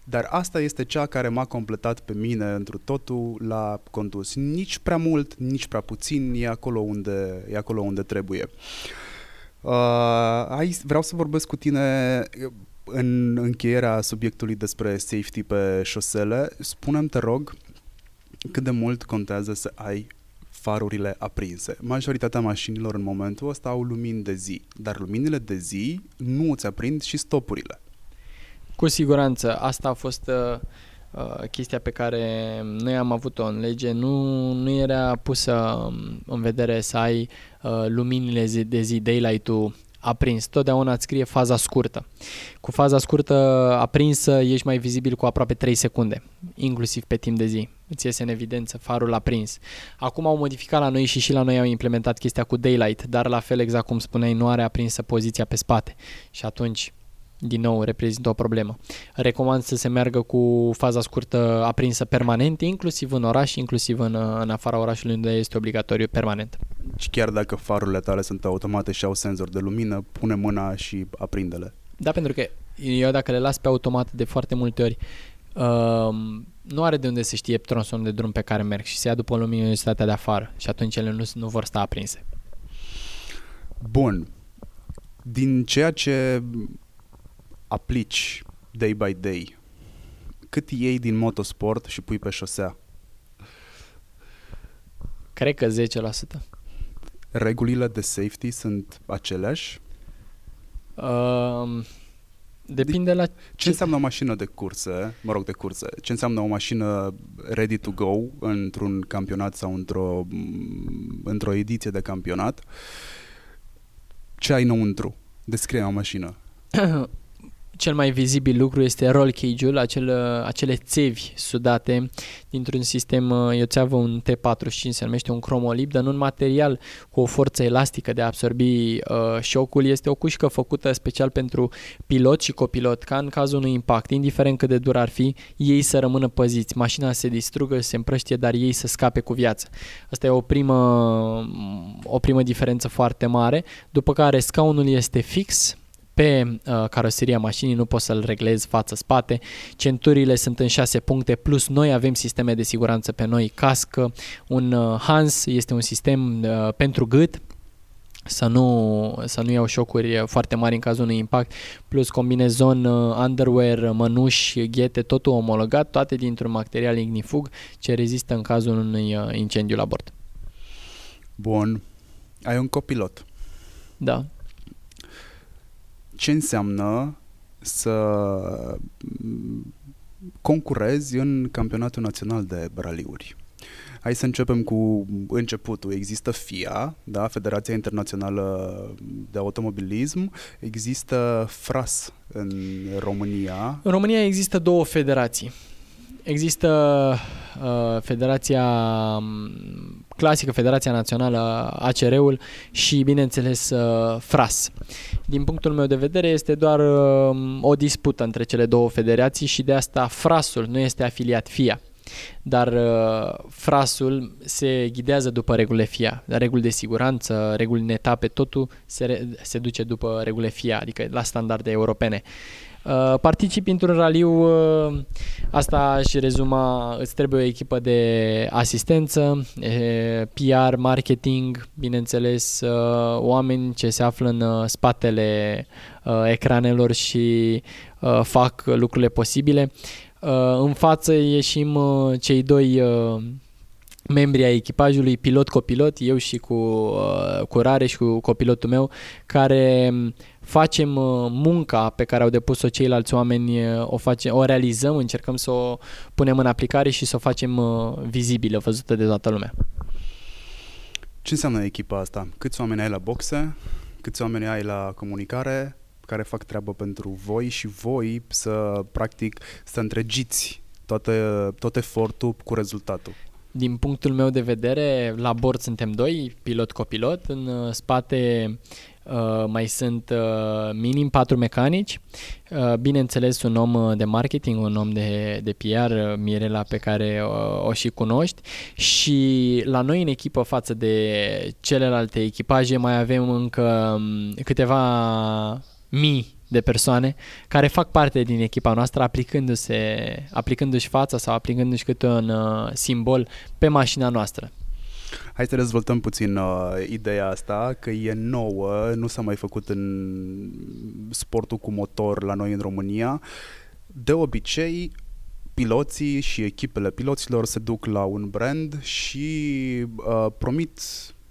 Dar asta este cea care m-a completat pe mine într totul la condus. Nici prea mult, nici prea puțin, e acolo unde, e acolo unde trebuie. Uh, hai, vreau să vorbesc cu tine în încheierea subiectului despre safety pe șosele, spunem te rog, cât de mult contează să ai farurile aprinse. Majoritatea mașinilor în momentul ăsta au lumini de zi, dar luminile de zi nu îți aprind și stopurile. Cu siguranță, asta a fost uh, uh, chestia pe care noi am avut-o în lege. Nu, nu era pusă um, în vedere să ai uh, luminile de zi, daylight-ul aprins. Totdeauna îți scrie faza scurtă. Cu faza scurtă aprinsă ești mai vizibil cu aproape 3 secunde, inclusiv pe timp de zi. Îți iese în evidență farul aprins. Acum au modificat la noi și și la noi au implementat chestia cu daylight, dar la fel exact cum spuneai, nu are aprinsă poziția pe spate. Și atunci din nou reprezintă o problemă. Recomand să se meargă cu faza scurtă aprinsă permanent, inclusiv în oraș, inclusiv în, în afara orașului unde este obligatoriu permanent. Și chiar dacă farurile tale sunt automate și au senzor de lumină, pune mâna și aprinde-le. Da, pentru că eu dacă le las pe automat de foarte multe ori, uh, nu are de unde să știe tronsonul de drum pe care merg și se ia după luminositatea de afară și atunci ele nu, nu vor sta aprinse. Bun. Din ceea ce aplici day by day, cât iei din motosport și pui pe șosea? Cred că 10%. Regulile de safety sunt aceleași? Uh, depinde de, la... Ce, ce înseamnă o mașină de curse, mă rog, de curse, ce înseamnă o mașină ready to go într-un campionat sau într-o, într-o ediție de campionat? Ce ai înăuntru? Descrie o mașină. *coughs* cel mai vizibil lucru este roll cage-ul, acel, acele țevi sudate dintr-un sistem, eu țeavă un T45, se numește un cromolib, dar nu un material cu o forță elastică de a absorbi uh, șocul, este o cușcă făcută special pentru pilot și copilot, ca în cazul unui impact, indiferent cât de dur ar fi, ei să rămână păziți, mașina se distrugă, se împrăștie, dar ei să scape cu viață. Asta e o primă, o primă diferență foarte mare, după care scaunul este fix, pe uh, caroseria mașinii, nu poți să-l reglezi față-spate. Centurile sunt în 6 puncte, plus noi avem sisteme de siguranță pe noi, cască, un uh, Hans este un sistem uh, pentru gât, să nu, să nu iau șocuri foarte mari în cazul unui impact, plus combinezon, uh, underwear, mănuși, ghete, totul omologat, toate dintr-un material ignifug ce rezistă în cazul unui uh, incendiu la bord. Bun. Ai un copilot. Da. Ce înseamnă să concurezi în campionatul național de raliuri? Hai să începem cu începutul. Există FIA, da? Federația Internațională de Automobilism, există FRAS în România. În România există două federații. Există uh, Federația um, clasică, Federația Națională ACR-ul și, bineînțeles, uh, FRAS. Din punctul meu de vedere, este doar uh, o dispută între cele două federații și de asta FRAS-ul nu este afiliat FIA dar uh, frasul se ghidează după regulile FIA, reguli de siguranță, reguli în etape, totul se, re- se duce după regulile FIA, adică la standarde europene. Uh, participi într-un raliu, uh, asta aș rezuma, îți trebuie o echipă de asistență, PR, marketing, bineînțeles, uh, oameni ce se află în uh, spatele uh, ecranelor și uh, fac lucrurile posibile. Uh, în față ieșim uh, cei doi uh, membri ai echipajului, pilot-copilot, eu și cu, cu Rare și cu copilotul meu, care facem munca pe care au depus-o ceilalți oameni, o, face, o realizăm, încercăm să o punem în aplicare și să o facem vizibilă, văzută de toată lumea. Ce înseamnă echipa asta? Câți oameni ai la boxe? Câți oameni ai la comunicare? care fac treabă pentru voi și voi să, practic, să întregiți toate, tot efortul cu rezultatul. Din punctul meu de vedere, la bord suntem doi, pilot-copilot, în uh, spate uh, mai sunt uh, minim patru mecanici, uh, bineînțeles un om uh, de marketing, un om de, de PR, uh, Mirela pe care uh, o și cunoști. Și la noi în echipă față de celelalte echipaje mai avem încă um, câteva mii de persoane care fac parte din echipa noastră aplicându-se, aplicându-și fața sau aplicându-și câte un uh, simbol pe mașina noastră. Hai să dezvoltăm puțin uh, ideea asta, că e nouă, nu s-a mai făcut în sportul cu motor la noi în România. De obicei, piloții și echipele piloților se duc la un brand și uh, promit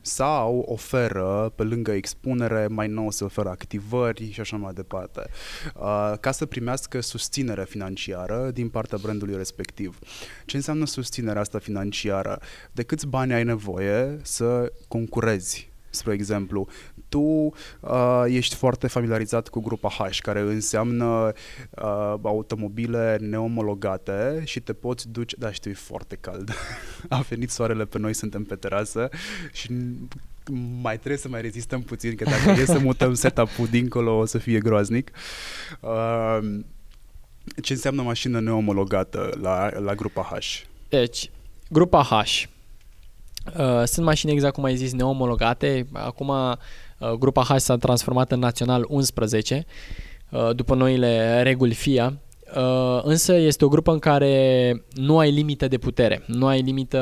sau oferă, pe lângă expunere, mai nou se oferă activări și așa mai departe, uh, ca să primească susținere financiară din partea brandului respectiv. Ce înseamnă susținerea asta financiară? De câți bani ai nevoie să concurezi spre exemplu, tu uh, ești foarte familiarizat cu grupa H, care înseamnă uh, automobile neomologate și te poți duce, da, știu, e foarte cald. *laughs* A venit soarele pe noi, suntem pe terasă și mai trebuie să mai rezistăm puțin, că dacă e să mutăm setup-ul dincolo o să fie groaznic. Uh, ce înseamnă mașină neomologată la, la grupa H? Deci, grupa H Uh, sunt mașini exact cum ai zis neomologate. Acum uh, grupa H s-a transformat în Național 11 uh, după noile reguli FIA. Uh, însă este o grupă în care nu ai limită de putere, nu ai limită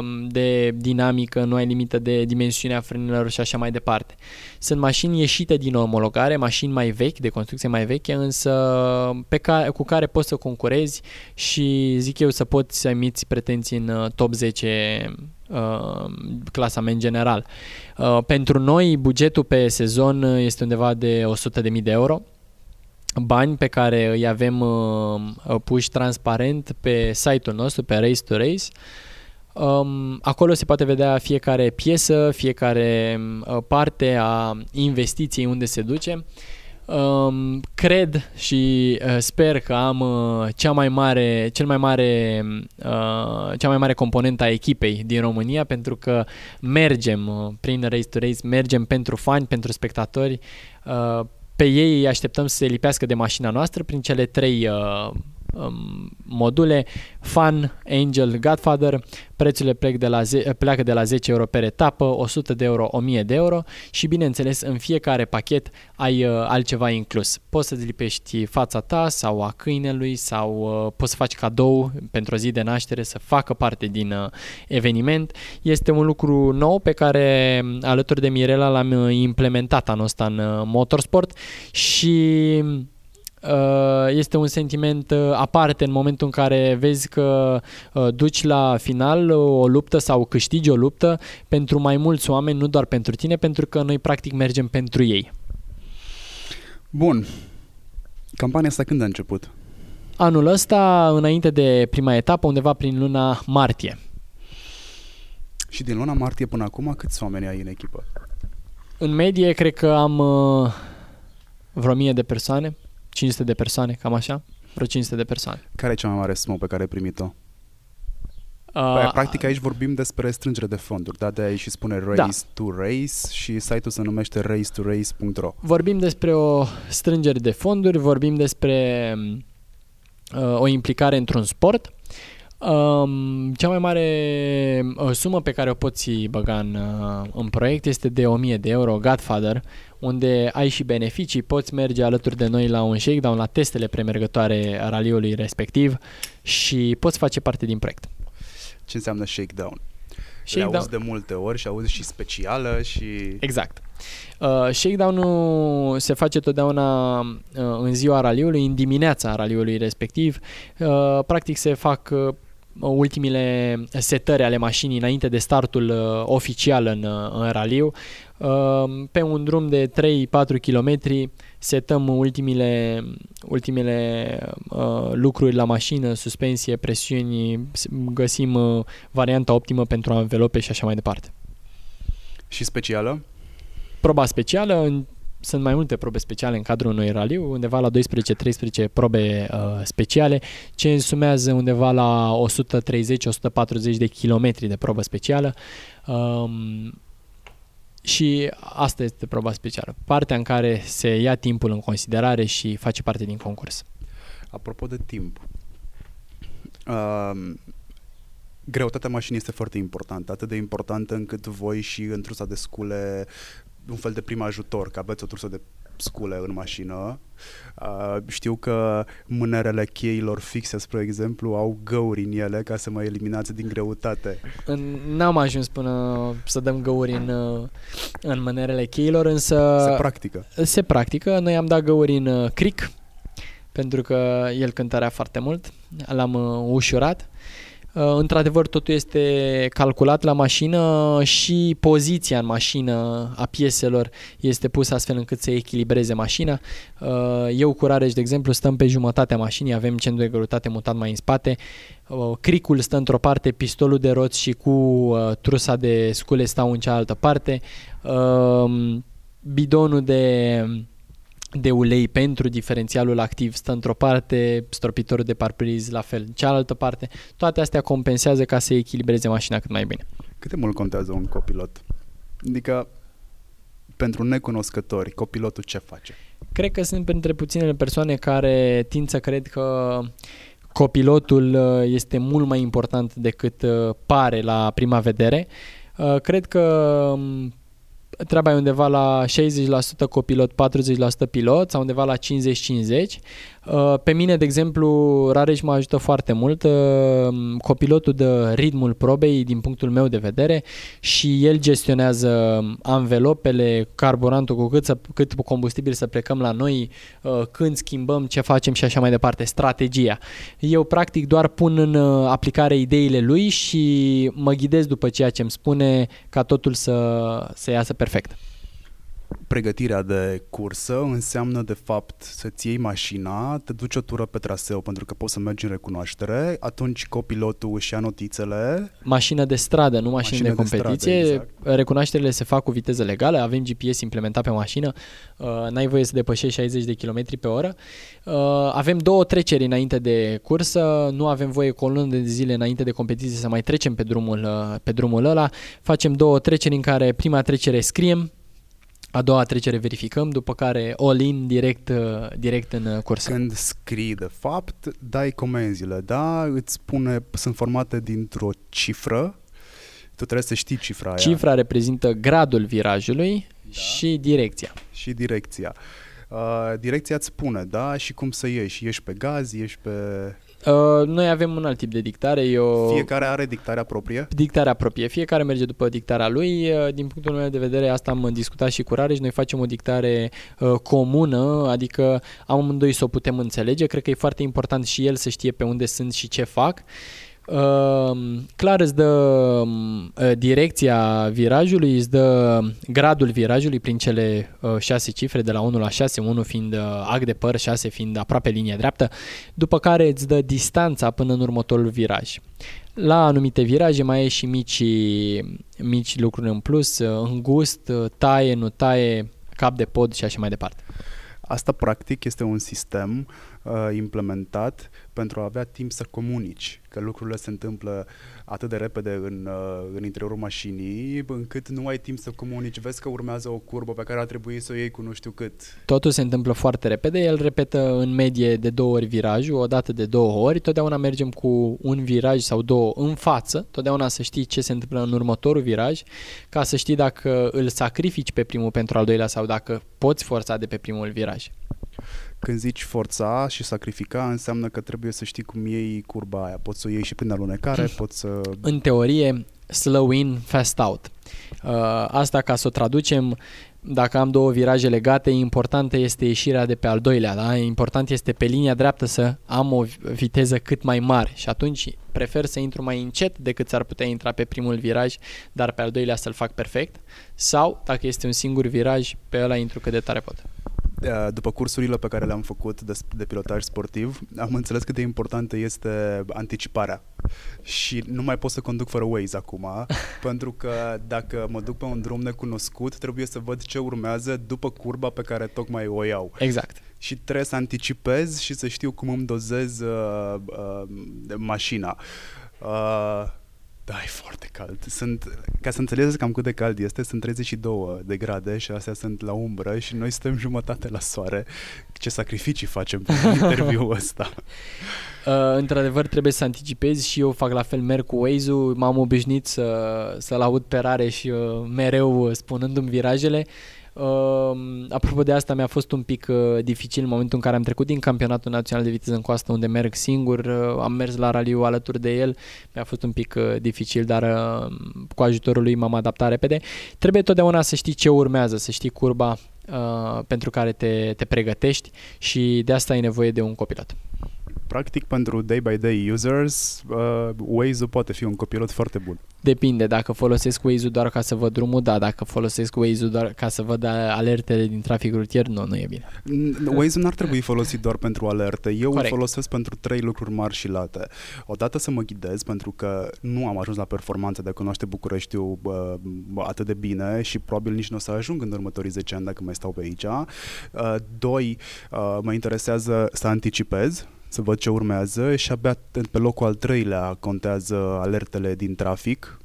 um, de dinamică, nu ai limită de dimensiunea frânelor și așa mai departe. Sunt mașini ieșite din omologare, mașini mai vechi, de construcție mai veche, însă pe care, cu care poți să concurezi și zic eu să poți să emiți pretenții în uh, top 10 uh, clasament general. Uh, pentru noi, bugetul pe sezon este undeva de 100.000 de euro bani pe care îi avem uh, puși transparent pe site-ul nostru, pe Race to Race. Um, acolo se poate vedea fiecare piesă, fiecare uh, parte a investiției unde se duce. Um, cred și uh, sper că am uh, cea mai mare, cel mai mare, uh, cea mai mare componentă a echipei din România pentru că mergem uh, prin Race to Race, mergem pentru fani, pentru spectatori, uh, pe ei îi așteptăm să se lipească de mașina noastră prin cele trei uh, um, module, Fun, Angel, Godfather, prețurile plec de la ze- pleacă de la 10 euro per etapă, 100 de euro, 1000 de euro și bineînțeles în fiecare pachet ai uh, altceva inclus. Poți să-ți lipești fața ta sau a câinelui sau uh, poți să faci cadou pentru o zi de naștere să facă parte din uh, eveniment. Este un lucru nou pe care alături de Mirela l-am uh, implementat anul ăsta în uh, motorsport și Uh, este un sentiment uh, aparte în momentul în care vezi că uh, duci la final o luptă sau câștigi o luptă pentru mai mulți oameni, nu doar pentru tine, pentru că noi practic mergem pentru ei. Bun. Campania asta când a început? Anul ăsta, înainte de prima etapă, undeva prin luna martie. Și din luna martie până acum, câți oameni ai în echipă? În medie, cred că am uh, vreo mie de persoane, 500 de persoane, cam așa, vreo 500 de persoane. Care e cea mai mare sumă pe care ai primit-o? Uh, Păi, practic aici vorbim despre strângere de fonduri, da? De aici și spune Race Da. to Race și site-ul se numește racetorace.ro Vorbim despre o strângere de fonduri, vorbim despre uh, o implicare într-un sport. Um, cea mai mare uh, sumă pe care o poți băga în, uh, în proiect este de 1000 de euro, Godfather, unde ai și beneficii, poți merge alături de noi la un shakedown, la testele premergătoare a raliului respectiv și poți face parte din proiect. Ce înseamnă shakedown? Le Shakedown- auzi de multe ori și auzi și specială și... Exact. Uh, shakedown-ul se face totdeauna uh, în ziua raliului, în dimineața raliului respectiv. Uh, practic se fac uh, ultimile setări ale mașinii înainte de startul uh, oficial în, uh, în raliu. Uh, pe un drum de 3-4 km setăm ultimile, ultimele uh, lucruri la mașină, suspensie, presiuni, s- găsim uh, varianta optimă pentru anvelope și așa mai departe. Și specială? Proba specială, în, sunt mai multe probe speciale în cadrul unui raliu, undeva la 12-13 probe uh, speciale, ce însumează undeva la 130-140 de kilometri de probă specială. Um, și asta este proba specială. Partea în care se ia timpul în considerare și face parte din concurs. Apropo de timp, uh, greutatea mașinii este foarte importantă, atât de importantă încât voi și în trusa de scule un fel de prim ajutor, că aveți o trusă de scule în mașină. Uh, știu că mânerele cheilor fixe, spre exemplu, au găuri în ele ca să mă eliminați din greutate. În- N-am ajuns până să dăm găuri în, uh, în mânerele cheilor, însă Se practică. se practică. Noi am dat găuri în uh, cric, pentru că el cântărea foarte mult. L-am uh, ușurat. Uh, într-adevăr, totul este calculat la mașină și poziția în mașină a pieselor este pusă astfel încât să echilibreze mașina. Uh, eu cu Rareș, de exemplu, stăm pe jumătatea mașinii, avem centru de greutate mutat mai în spate, Uh, cricul stă într-o parte, pistolul de roți și cu uh, trusa de scule stau în cealaltă parte. Uh, bidonul de de ulei pentru diferențialul activ stă într-o parte, stropitorul de parbriz la fel în cealaltă parte. Toate astea compensează ca să echilibreze mașina cât mai bine. Cât de mult contează un copilot? Adică, pentru necunoscători, copilotul ce face? Cred că sunt printre puținele persoane care tind să cred că copilotul uh, este mult mai important decât uh, pare la prima vedere. Uh, Cred că um, treaba e undeva la 60% copilot, 40% pilot sau undeva la 50-50. Uh, Pe mine, de exemplu, Rareș mă ajută foarte mult. Uh, Copilotul dă ritmul probei din punctul meu de vedere și el gestionează anvelopele, carburantul cu cât, să, cât combustibil să plecăm la noi, uh, când schimbăm, ce facem și așa mai departe, strategia. Eu practic doar pun în uh, aplicare ideile lui și mă ghidez după ceea ce îmi spune ca totul să, să iasă perfect. perfecta. Pregătirea de cursă înseamnă de fapt să-ți iei mașina, te duci o tură pe traseu pentru că poți să mergi în recunoaștere, atunci copilotul își ia notițele, Mașină de stradă, nu mașină, Mașină de de stradă, competiție. exact. Recunoașterile se fac cu viteză legală, avem GPS implementat pe mașină, uh, n-ai voie să depășești 60 de km pe oră. Uh, avem două treceri înainte de cursă, nu avem voie cu o lună de zile înainte de competiție să mai trecem pe drumul, uh, pe drumul ăla. Facem două treceri în care prima trecere scriem, a doua trecere verificăm, după care all-in direct, uh, direct în uh, cursă. Când scrii, de fapt, dai comenzile, da? Îți spune, sunt formate dintr-o cifră, tu trebuie să știi cifra aia. Cifra reprezintă gradul virajului da. și direcția. Și direcția. Uh, direcția îți spune, da? Și cum să ieși. Ieși pe gaz, ieși pe... Uh, noi avem un alt tip de dictare. Eu... Fiecare are dictarea proprie? Dictarea proprie. Fiecare merge după dictarea lui. Uh, din punctul meu de vedere, asta am discutat și cu Rareș. Noi facem o dictare uh, comună, adică amândoi să o putem înțelege. Cred că e foarte important și el să știe pe unde sunt și ce fac. Uh, clar îți dă uh, direcția virajului, îți dă gradul virajului prin cele uh, șase cifre de la 1 la 6, 1 fiind uh, ac de păr, 6 fiind aproape linia dreaptă, după care îți dă distanța până în următorul viraj. La anumite viraje mai e și mici, mici lucruri în plus, uh, îngust, uh, taie, nu taie, cap de pod și așa mai departe. Asta practic este un sistem uh, implementat pentru a avea timp să comunici, că lucrurile se întâmplă atât de repede în, uh, în interiorul mașinii, încât nu ai timp să comunici. Vezi că urmează o curbă pe care ar trebui să o iei cu nu știu cât. Totul se întâmplă foarte repede, el repetă în medie de două ori virajul, o dată de două ori, totdeauna mergem cu un viraj sau două în față, totdeauna să știi ce se întâmplă în următorul viraj, ca să știi dacă îl sacrifici pe primul pentru al doilea sau dacă poți forța de pe primul viraj. Când zici forța și sacrifica, înseamnă că trebuie să știi cum iei curba aia. Poți să o iei și prin alunecare, poți să... În teorie, slow in, fast out. Uh, asta ca să o traducem, dacă am două viraje legate, importantă este ieșirea de pe al doilea, da? Important este pe linia dreaptă să am o viteză cât mai mare și atunci prefer să intru mai încet decât s-ar putea intra pe primul viraj, dar pe al doilea să-l fac perfect sau, dacă este un singur viraj, pe ăla intru cât de tare pot. Uh, după cursurile pe care le-am făcut de, de pilotaj sportiv, am înțeles cât de importantă este anticiparea. Și nu mai pot să conduc fără Waze acum, *laughs* pentru că dacă mă duc pe un drum necunoscut, trebuie să văd ce urmează după curba pe care tocmai o iau. Exact. Și trebuie să anticipez și să știu cum îmi dozez uh, uh, mașina. Uh, da, e foarte cald. Sunt, ca să înțelegeți cam cât de cald este, sunt 32 de grade și astea sunt la umbră și noi suntem *laughs* jumătate la soare. Ce sacrificii facem pentru *laughs* interviul ăsta? Uh, într-adevăr trebuie să anticipezi și eu fac la fel, merg cu Waze-ul, m-am obișnuit să, să-l aud pe rare și uh, mereu spunându-mi virajele Uh, apropo de asta, mi-a fost un pic uh, dificil în momentul în care am trecut din campionatul național de viteză în coastă, unde merg singur, uh, am mers la raliu alături de el, mi-a fost un pic uh, dificil, dar uh, cu ajutorul lui m-am adaptat repede. Trebuie totdeauna să știi ce urmează, să știi curba uh, pentru care te, te pregătești și de asta ai nevoie de un copilot. Practic, pentru day-by-day users, uh, Waze-ul poate fi un copilot foarte bun. Depinde, dacă folosesc Waze-ul doar ca să văd drumul, da, dacă folosesc Waze-ul doar ca să văd alertele din trafic rutier, nu, nu e bine. Waze-ul n-ar trebui folosit doar pentru alerte, eu Corect. îl folosesc pentru trei lucruri mari și late. Odată să mă ghidez, pentru că nu am ajuns la performanță de a cunoaște Bucureștiul bă, atât de bine și probabil nici nu o să ajung în următorii 10 ani dacă mai stau pe aici. Uh, doi, uh, mă interesează să anticipez, să văd ce urmează și abia pe locul al treilea contează alertele din trafic,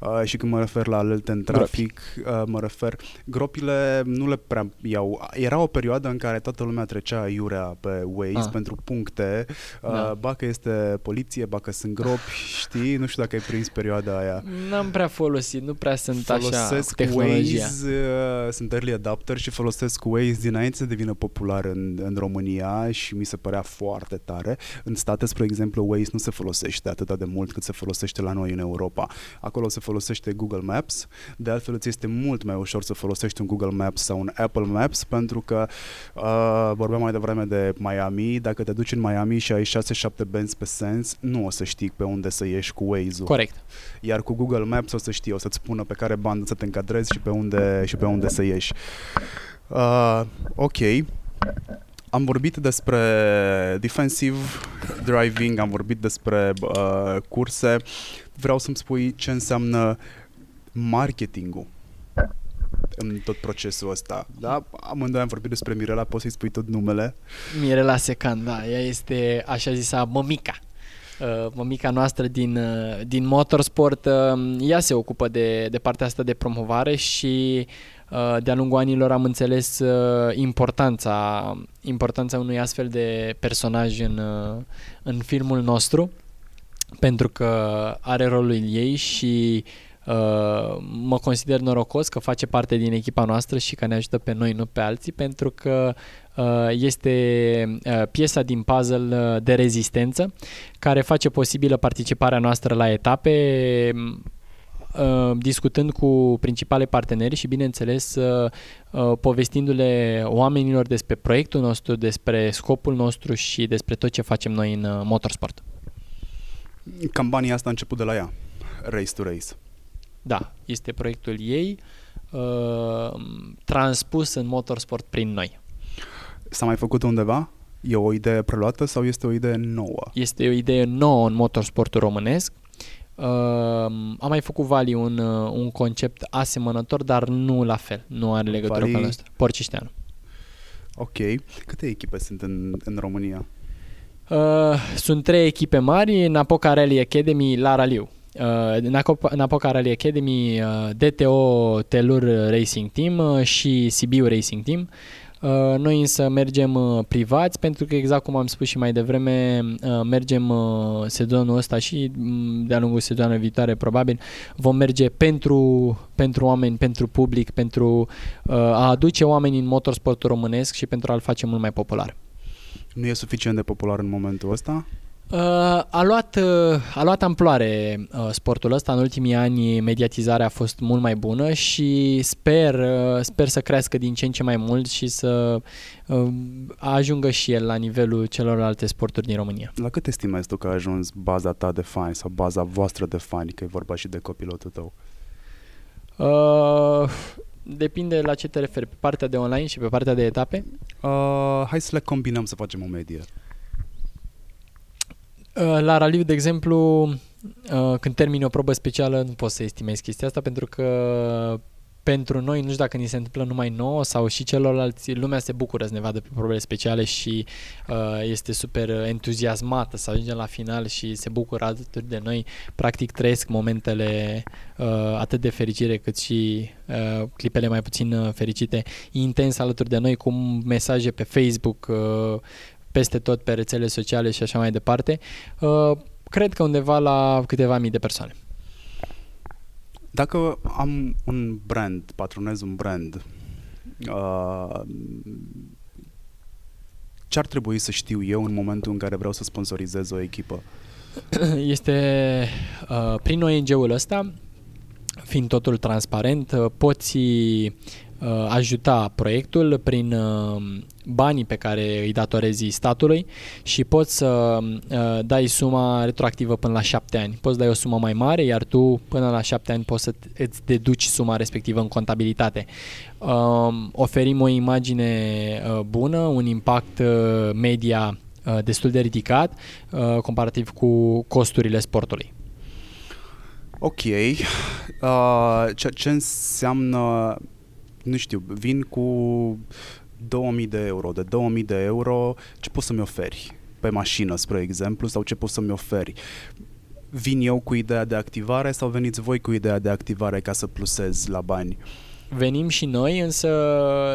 Uh, și când mă refer la alte în trafic, uh, mă refer... Gropile nu le prea iau. Era o perioadă în care toată lumea trecea iurea pe Waze ah. pentru puncte. Uh, da. Ba că este poliție, ba că sunt gropi, *laughs* știi? Nu știu dacă ai prins perioada aia. N-am prea folosit, nu prea sunt folosesc așa Waze, uh, sunt early adapter și folosesc Waze dinainte să devină popular în, în România și mi se părea foarte tare. În state, spre exemplu, Waze nu se folosește atât de mult cât se folosește la noi în Europa. Acolo se folosește Google Maps. De altfel îți este mult mai ușor să folosești un Google Maps sau un Apple Maps pentru că uh, vorbeam mai devreme de Miami. Dacă te duci în Miami și ai 6-7 benzi pe sens, nu o să știi pe unde să ieși cu Waze-ul. Corect. Iar cu Google Maps o să știi, o să-ți spună pe care bandă să te încadrezi și pe unde, și pe unde să ieși. Uh, ok. Am vorbit despre defensive driving, am vorbit despre uh, curse. Vreau să-mi spui ce înseamnă marketingul în tot procesul ăsta. Da? Amândoi am vorbit despre Mirela, poți să-i spui tot numele? Mirela Secan, da. Ea este așa zisa mămica. Uh, mămica noastră din, uh, din motorsport, uh, ea se ocupă de, de partea asta de promovare și uh, de-a lungul anilor am înțeles uh, importanța, importanța unui astfel de personaj în, uh, în filmul nostru pentru că are rolul ei și uh, mă consider norocos că face parte din echipa noastră și că ne ajută pe noi, nu pe alții, pentru că uh, este uh, piesa din puzzle uh, de rezistență care face posibilă participarea noastră la etape uh, discutând cu principale parteneri și, bineînțeles, uh, uh, povestindu-le oamenilor despre proiectul nostru, despre scopul nostru și despre tot ce facem noi în uh, motorsport. Campania asta a început de la ea, Race to Race. Da, este proiectul ei uh, transpus în motorsport prin noi. S-a mai făcut undeva? E o idee preluată sau este o idee nouă? Este o idee nouă în motorsportul românesc. Uh, am mai făcut Vali un, uh, un concept asemănător, dar nu la fel. Nu are legătură Vali- cu al nostru. Porcișteanu. Ok. Câte echipe sunt în, în România? Uh, sunt trei echipe mari, Napoca Rally Academy, la Raliu. Uh, Nacopa- Napoca Rally Academy, uh, DTO Telur Racing Team uh, și Sibiu Racing Team. Uh, Noi însă mergem uh, privați pentru că exact cum am spus și mai devreme uh, mergem uh, sezonul ăsta și mm, de-a lungul sezonului viitoare probabil vom merge pentru, pentru oameni, pentru public, pentru uh, a aduce oameni în motorsportul românesc și pentru a-l face mult mai popular. Nu e suficient de popular în momentul ăsta? Uh, a, luat, uh, a luat amploare uh, sportul ăsta. În ultimii ani mediatizarea a fost mult mai bună și sper, uh, sper să crească din ce în ce mai mult și să uh, ajungă și el la nivelul celorlalte sporturi din România. La cât estimezi tu că a ajuns baza ta de fani sau baza voastră de fani, că e vorba și de copilotul tău? Uh, depinde la ce te referi, pe partea de online și pe partea de etape. Uh, hai să le combinăm să facem o medie. Uh, La raliu, de exemplu, uh, când termini o probă specială, nu poți să estimezi chestia asta pentru că pentru noi, nu știu dacă ni se întâmplă numai nouă sau și celorlalți, lumea se bucură să ne vadă pe probele speciale și uh, este super entuziasmată să ajungem la final și se bucură alături de noi. Practic trăiesc momentele uh, atât de fericire cât și uh, clipele mai puțin uh, fericite intens alături de noi cu mesaje pe Facebook, uh, peste tot pe rețele sociale și așa mai departe. Uh, cred că undeva la câteva mii de persoane. Dacă am un brand, patronez un brand, uh, ce ar trebui să știu eu în momentul în care vreau să sponsorizez o echipă? *coughs* Este uh, prin ONG-ul ăsta, fiind totul transparent, uh, poți uh, ajuta proiectul prin uh, banii pe care îi datorezi statului și poți să uh, dai suma retroactivă până la șapte ani. Poți dai o sumă mai mare, iar tu până la șapte ani poți să îți deduci suma respectivă în contabilitate. Uh, oferim o imagine uh, bună, un impact uh, media uh, destul de ridicat uh, comparativ cu costurile sportului. Ok. Uh, ce, ce înseamnă, nu știu, vin cu 2000 de euro. De 2000 de euro, ce poți să-mi oferi? Pe mașină, spre exemplu, sau ce poți să-mi oferi? Vin eu cu ideea de activare sau veniți voi cu ideea de activare ca să plusez la bani? Venim și noi, însă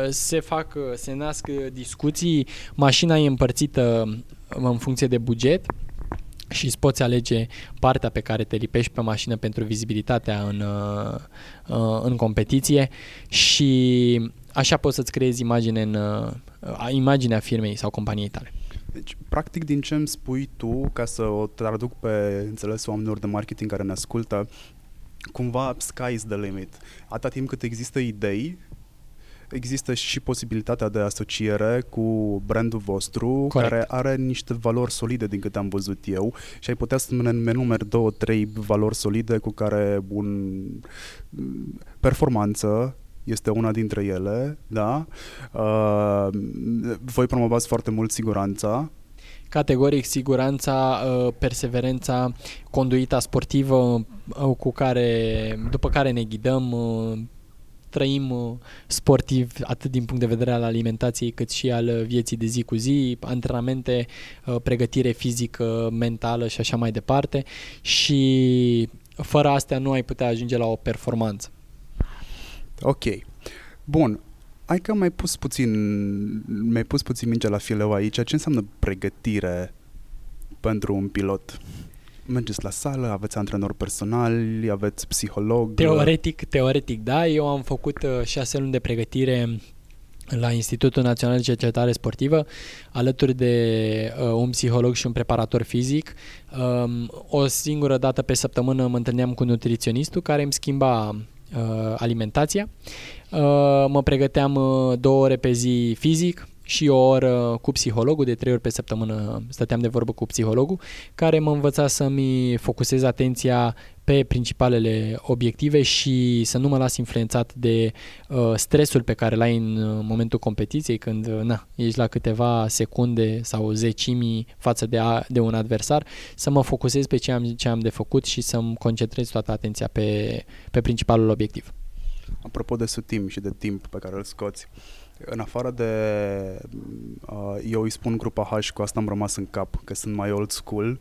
se fac, se nasc discuții, mașina e împărțită în funcție de buget și îți poți alege partea pe care te lipești pe mașină pentru vizibilitatea în, uh, în competiție și așa poți să-ți creezi imagine în, uh, imaginea firmei sau companiei tale. Deci, practic, din ce îmi spui tu, ca să o traduc pe înțelesul oamenilor de marketing care ne ascultă, cumva sky is the limit. Atâta timp cât există idei, există și posibilitatea de asociere cu brandul vostru, Corect. care are niște valori solide din câte am văzut eu și ai putea să ne numeri două, trei valori solide cu care un performanță este una dintre ele, da? Uh, voi promovați foarte mult siguranța, Categoric siguranța, uh, perseverența, conduita sportivă uh, cu care, după care ne ghidăm, uh, trăim uh, sportiv atât din punct de vedere al alimentației cât și al vieții de zi cu zi, antrenamente, uh, pregătire fizică, mentală și așa mai departe și fără astea nu ai putea ajunge la o performanță. Ok. Bun, hai că mai pus puțin, mai pus puțin mingea la fileu aici. Ce înseamnă pregătire pentru un pilot? Mergeți la sală, aveți antrenori personali, aveți psiholog? Teoretic, teoretic, da. Eu am făcut uh, șase luni de pregătire la Institutul Național de Cercetare Sportivă, alături de uh, un psiholog și un preparator fizic. Um, o singură dată pe săptămână mă întâlneam cu nutriționistul care îmi schimba uh, alimentația. Uh, mă pregăteam uh, două ore pe zi fizic, și o oră cu psihologul, de trei ori pe săptămână stăteam de vorbă cu psihologul, care mă învăța să-mi focusez atenția pe principalele obiective și să nu mă las influențat de uh, stresul pe care l-ai în uh, momentul competiției, când uh, na, ești la câteva secunde sau zecimii față de, a, de un adversar, să mă focusez pe ce am, ce am de făcut și să-mi concentrez toată atenția pe, pe principalul obiectiv. Apropo de sutim și de timp pe care îl scoți, în afară de... Uh, eu îi spun grupa H, cu asta am rămas în cap, că sunt mai old school.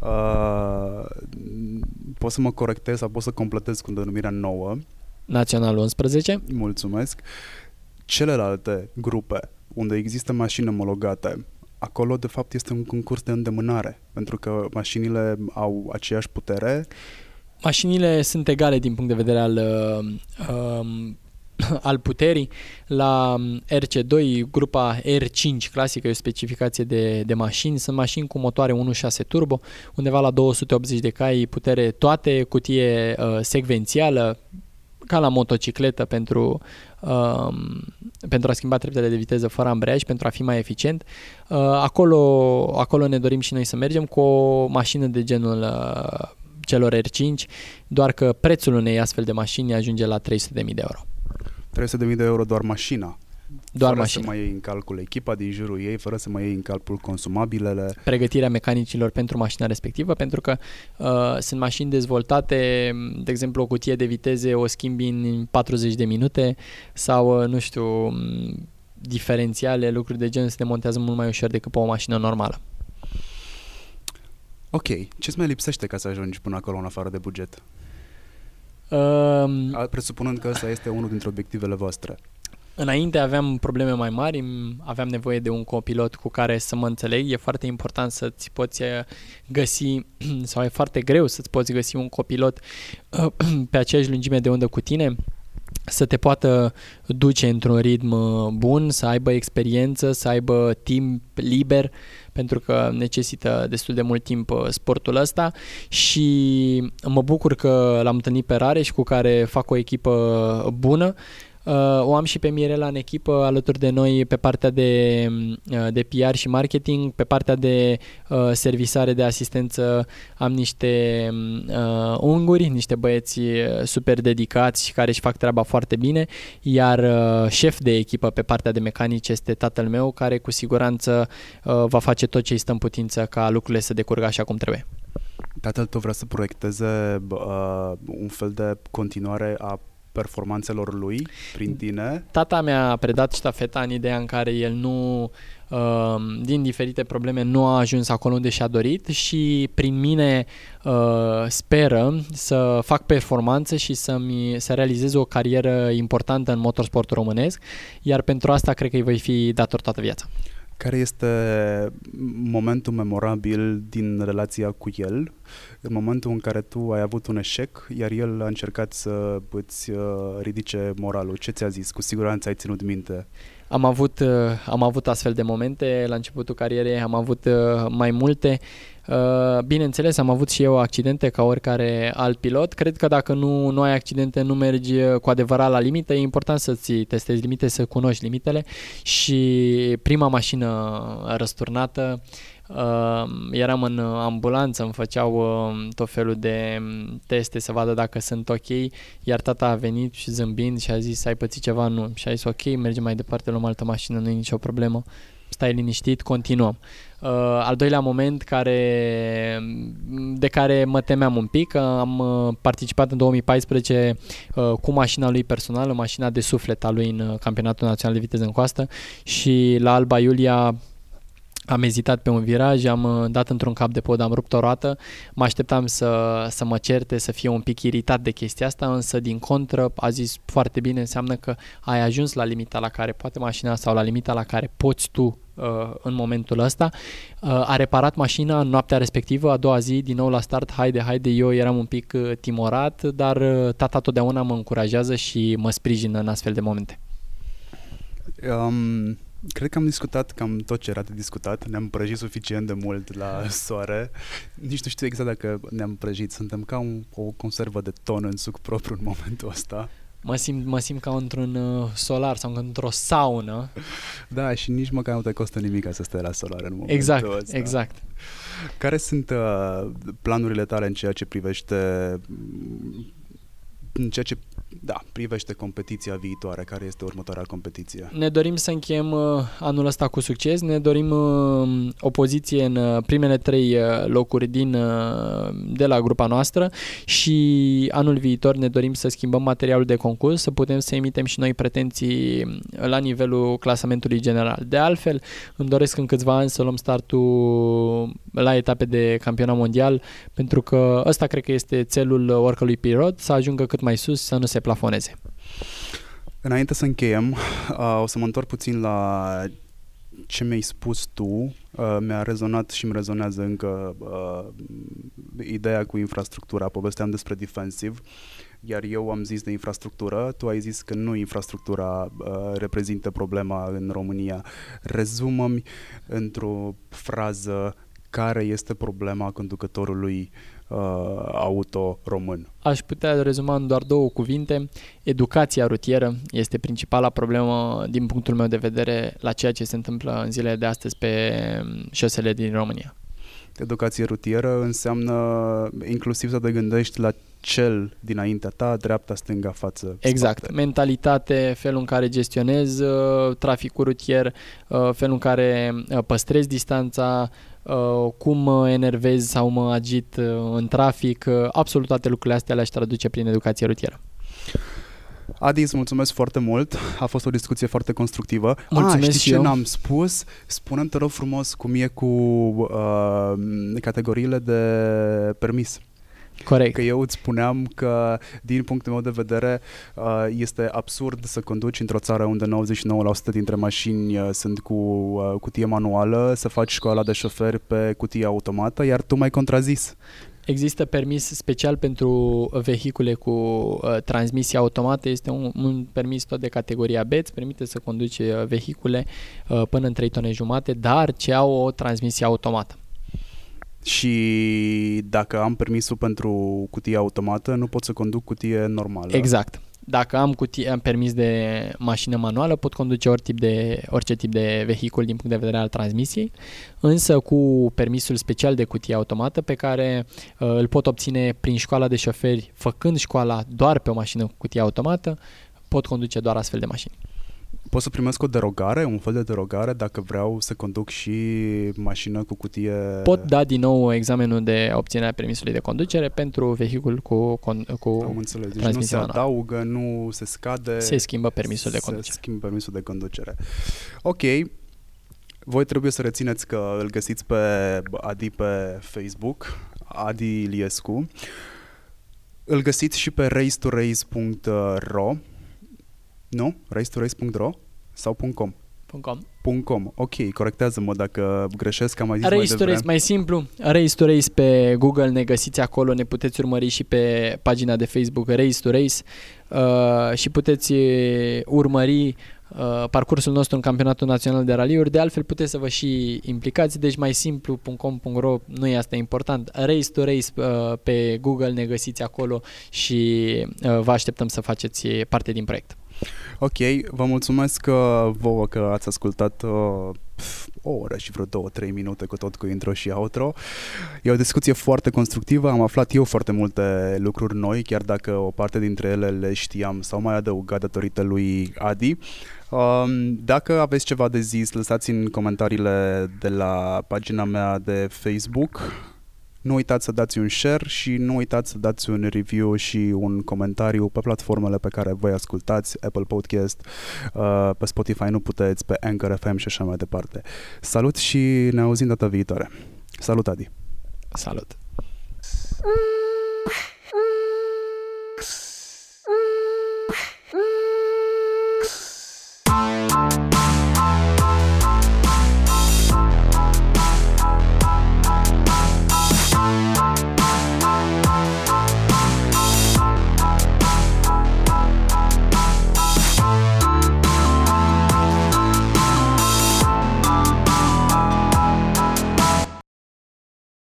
Uh, poți să mă corectez sau poți să completez cu denumirea nouă. Național 11. Mulțumesc. Celelalte grupe unde există mașini omologate, acolo de fapt este un concurs de îndemânare, pentru că mașinile au aceeași putere. Mașinile sunt egale din punct de vedere al uh, um, *coughs* al puterii. La um, RC2, grupa R5 clasică, e o specificație de, de mașini. Sunt mașini cu motoare 1.6 turbo, undeva la 280 de cai putere, toate cutie uh, secvențială, ca la motocicletă pentru, uh, pentru a schimba treptele de viteză fără ambreiaj, pentru a fi mai eficient. Uh, acolo, acolo ne dorim și noi să mergem cu o mașină de genul uh, celor R5, doar că prețul unei astfel de mașini ajunge la 300.000 de euro. 300.000 de euro doar mașina. Doar fără mașina. să mai iei în calcul echipa din jurul ei, fără să mai iei în calcul consumabilele. Pregătirea mecanicilor pentru mașina respectivă, pentru că uh, sunt mașini dezvoltate, de exemplu o cutie de viteze o schimbi în 40 de minute sau, uh, nu știu, diferențiale, lucruri de gen se demontează mult mai ușor decât pe o mașină normală. Ok, ce-ți mai lipsește ca să ajungi până acolo în afară de buget? Um, Presupunând că ăsta este unul dintre obiectivele voastre. Înainte aveam probleme mai mari, aveam nevoie de un copilot cu care să mă înțeleg. E foarte important să-ți poți uh, găsi, *clears throat* sau e foarte greu să-ți poți găsi un copilot uh, *clears throat* pe aceeași lungime de undă cu tine să te poată duce într-un ritm uh, bun, să aibă experiență, să aibă timp liber, pentru că necesită destul de mult timp sportul ăsta. Și mă bucur că l-am întâlnit pe Rareș și cu care fac o echipă bună. Uh, o am și pe Mirela în echipă alături de noi pe partea de, uh, de PR și marketing, pe partea de uh, servisare de asistență am niște uh, unguri, niște băieți super dedicați și care își fac treaba foarte bine, iar uh, șef de echipă pe partea de mecanici este tatăl meu care cu siguranță uh, va face tot ce îi stă în putință ca lucrurile să decurgă așa cum trebuie. Tatăl tău vrea să proiecteze uh, un fel de continuare a performanțelor lui prin tine? Tata mi-a predat ștafeta în ideea în care el nu, uh, din diferite probleme, nu a ajuns acolo unde și-a dorit și prin mine uh, speră să fac performanță și să-mi, să realizez o carieră importantă în motorsportul românesc, iar pentru asta cred că îi voi fi dator toată viața. Care este momentul memorabil din relația cu el, în momentul în care tu ai avut un eșec, iar el a încercat să îți uh, ridice moralul? Ce ți-a zis? Cu siguranță ai ținut minte. Am avut, uh, am avut astfel de momente la începutul carierei, am avut uh, mai multe. Bineînțeles, am avut și eu accidente ca oricare alt pilot. Cred că dacă nu, nu ai accidente, nu mergi cu adevărat la limită. E important să-ți testezi limite, să cunoști limitele și prima mașină răsturnată Uh, eram în ambulanță, îmi făceau uh, tot felul de um, teste să vadă dacă sunt ok, iar tata a venit și zâmbind și a zis ai pățit ceva? Nu. Și a zis ok, mergem mai departe, luăm altă mașină, nu e nicio problemă. Stai liniștit, continuăm. Uh, al doilea moment care, de care mă temeam un pic, am uh, participat în 2014 uh, cu mașina lui personală, mașina de suflet a lui în uh, campionatul național de viteză în coastă și la Alba Iulia am ezitat pe un viraj, am uh, dat într-un cap de pod, am rupt o roată, mă așteptam să, să mă certe, să fie un pic iritat de chestia asta, însă din contră a zis foarte bine, înseamnă că ai ajuns la limita la care poate mașina sau la limita la care poți tu uh, în momentul ăsta. Uh, a reparat mașina în noaptea respectivă, a doua zi, din nou la start, haide, haide, eu eram un pic uh, timorat, dar uh, tata totdeauna mă încurajează și mă sprijină în astfel de momente. Um, Cred că am discutat cam tot ce era de discutat. Ne-am prăjit suficient de mult la soare. Nici nu știu exact dacă ne-am prăjit. Suntem ca un, o conservă de ton în suc propriu în momentul ăsta. Mă simt, mă simt ca într-un uh, solar sau într-o saună. Da, și nici măcar nu te costă nimic să stai la solar în momentul exact, ăsta. Exact, Care sunt uh, planurile tale în ceea ce privește în ceea ce da, privește competiția viitoare, care este următoarea competiție? Ne dorim să încheiem uh, anul ăsta cu succes, ne dorim uh, o poziție în uh, primele trei locuri din, de la grupa noastră și anul viitor ne dorim să schimbăm materialul de concurs, să putem să emitem și noi pretenții la nivelul clasamentului general. De altfel, îmi doresc în câțiva ani să luăm startul la etape de campionat mondial, pentru că ăsta cred că este țelul oricălui pilot, să ajungă cât mai sus, să nu se plafoneze. Înainte să încheiem, uh, o să mă întorc puțin la ce mi-ai spus tu. Uh, mi-a rezonat și îmi rezonează încă uh, ideea cu infrastructura. Povesteam despre defensive, iar eu am zis de infrastructură, tu ai zis că nu infrastructura uh, reprezintă problema în România. Rezumă-mi într-o frază care este problema conducătorului uh, auto român. Aș putea rezuma în doar două cuvinte. Educația rutieră este principala problemă din punctul meu de vedere la ceea ce se întâmplă în zilele de astăzi pe șosele din România. Educație rutieră înseamnă inclusiv să te gândești la cel dinaintea ta, dreapta, stânga, față, Exact. Spate. Mentalitate, felul în care gestionezi uh, traficul rutier, uh, felul în care uh, păstrezi distanța, Uh, cum mă enervez sau mă agit uh, în trafic, uh, absolut toate lucrurile astea le-aș traduce prin educație rutieră. Adi, îți mulțumesc foarte mult. A fost o discuție foarte constructivă. Mulțumesc ah, știi ce eu. n-am spus? Spunem te rog frumos cum e cu uh, categoriile de permis. Corect. Că eu îți spuneam că, din punctul meu de vedere, uh, este absurd să conduci într-o țară unde 99% dintre mașini uh, sunt cu uh, cutie manuală, să faci școala de șofer pe cutie automată, iar tu m-ai contrazis. Există permis special pentru vehicule cu uh, transmisie automată, este un, un permis tot de categoria B, îți permite să conduci uh, vehicule uh, până în 3 tone jumate, dar ce au o transmisie automată. Și dacă am permisul pentru cutie automată, nu pot să conduc cutie normală. Exact. Dacă am, cutie, am permis de mașină manuală, pot conduce ori tip de, orice tip de vehicul din punct de vedere al transmisiei, însă cu permisul special de cutie automată pe care uh, îl pot obține prin școala de șoferi, făcând școala doar pe o mașină cu cutie automată, pot conduce doar astfel de mașini. Pot să primesc o derogare, un fel de derogare, dacă vreau să conduc și mașină cu cutie... Pot da din nou examenul de obținere a permisului de conducere pentru vehicul cu, cu Am înțeles. Deci nu se manuală. adaugă, nu se scade... Se schimbă permisul de conducere. Se schimbă permisul de conducere. Ok. Voi trebuie să rețineți că îl găsiți pe Adi pe Facebook, Adi Iliescu. Îl găsiți și pe race2race.ro nu? race2race.ro sau .com? .com. .com. Ok, corectează-mă dacă greșesc, am mai zis race mai to devreme. race, mai simplu. Race to Race pe Google, ne găsiți acolo, ne puteți urmări și pe pagina de Facebook Race to Race uh, și puteți urmări uh, parcursul nostru în campionatul național de raliuri. De altfel puteți să vă și implicați, deci mai simplu.com.ro nu e asta important. Race to Race uh, pe Google ne găsiți acolo și uh, vă așteptăm să faceți parte din proiect. Ok, vă mulțumesc uh, vouă că ați ascultat uh, o oră și vreo două, trei minute cu tot cu intro și outro. E o discuție foarte constructivă, am aflat eu foarte multe lucruri noi, chiar dacă o parte dintre ele le știam sau mai adăugat datorită lui Adi. Um, dacă aveți ceva de zis, lăsați în comentariile de la pagina mea de Facebook Nu uitați să dați un share și nu uitați să dați un review și un comentariu pe platformele pe care voi ascultați, Apple Podcast, uh, pe Spotify nu puteți, pe Anchor FM și așa mai departe. Salut și ne auzim data viitoare. Salut, Adi! Salut! Mm.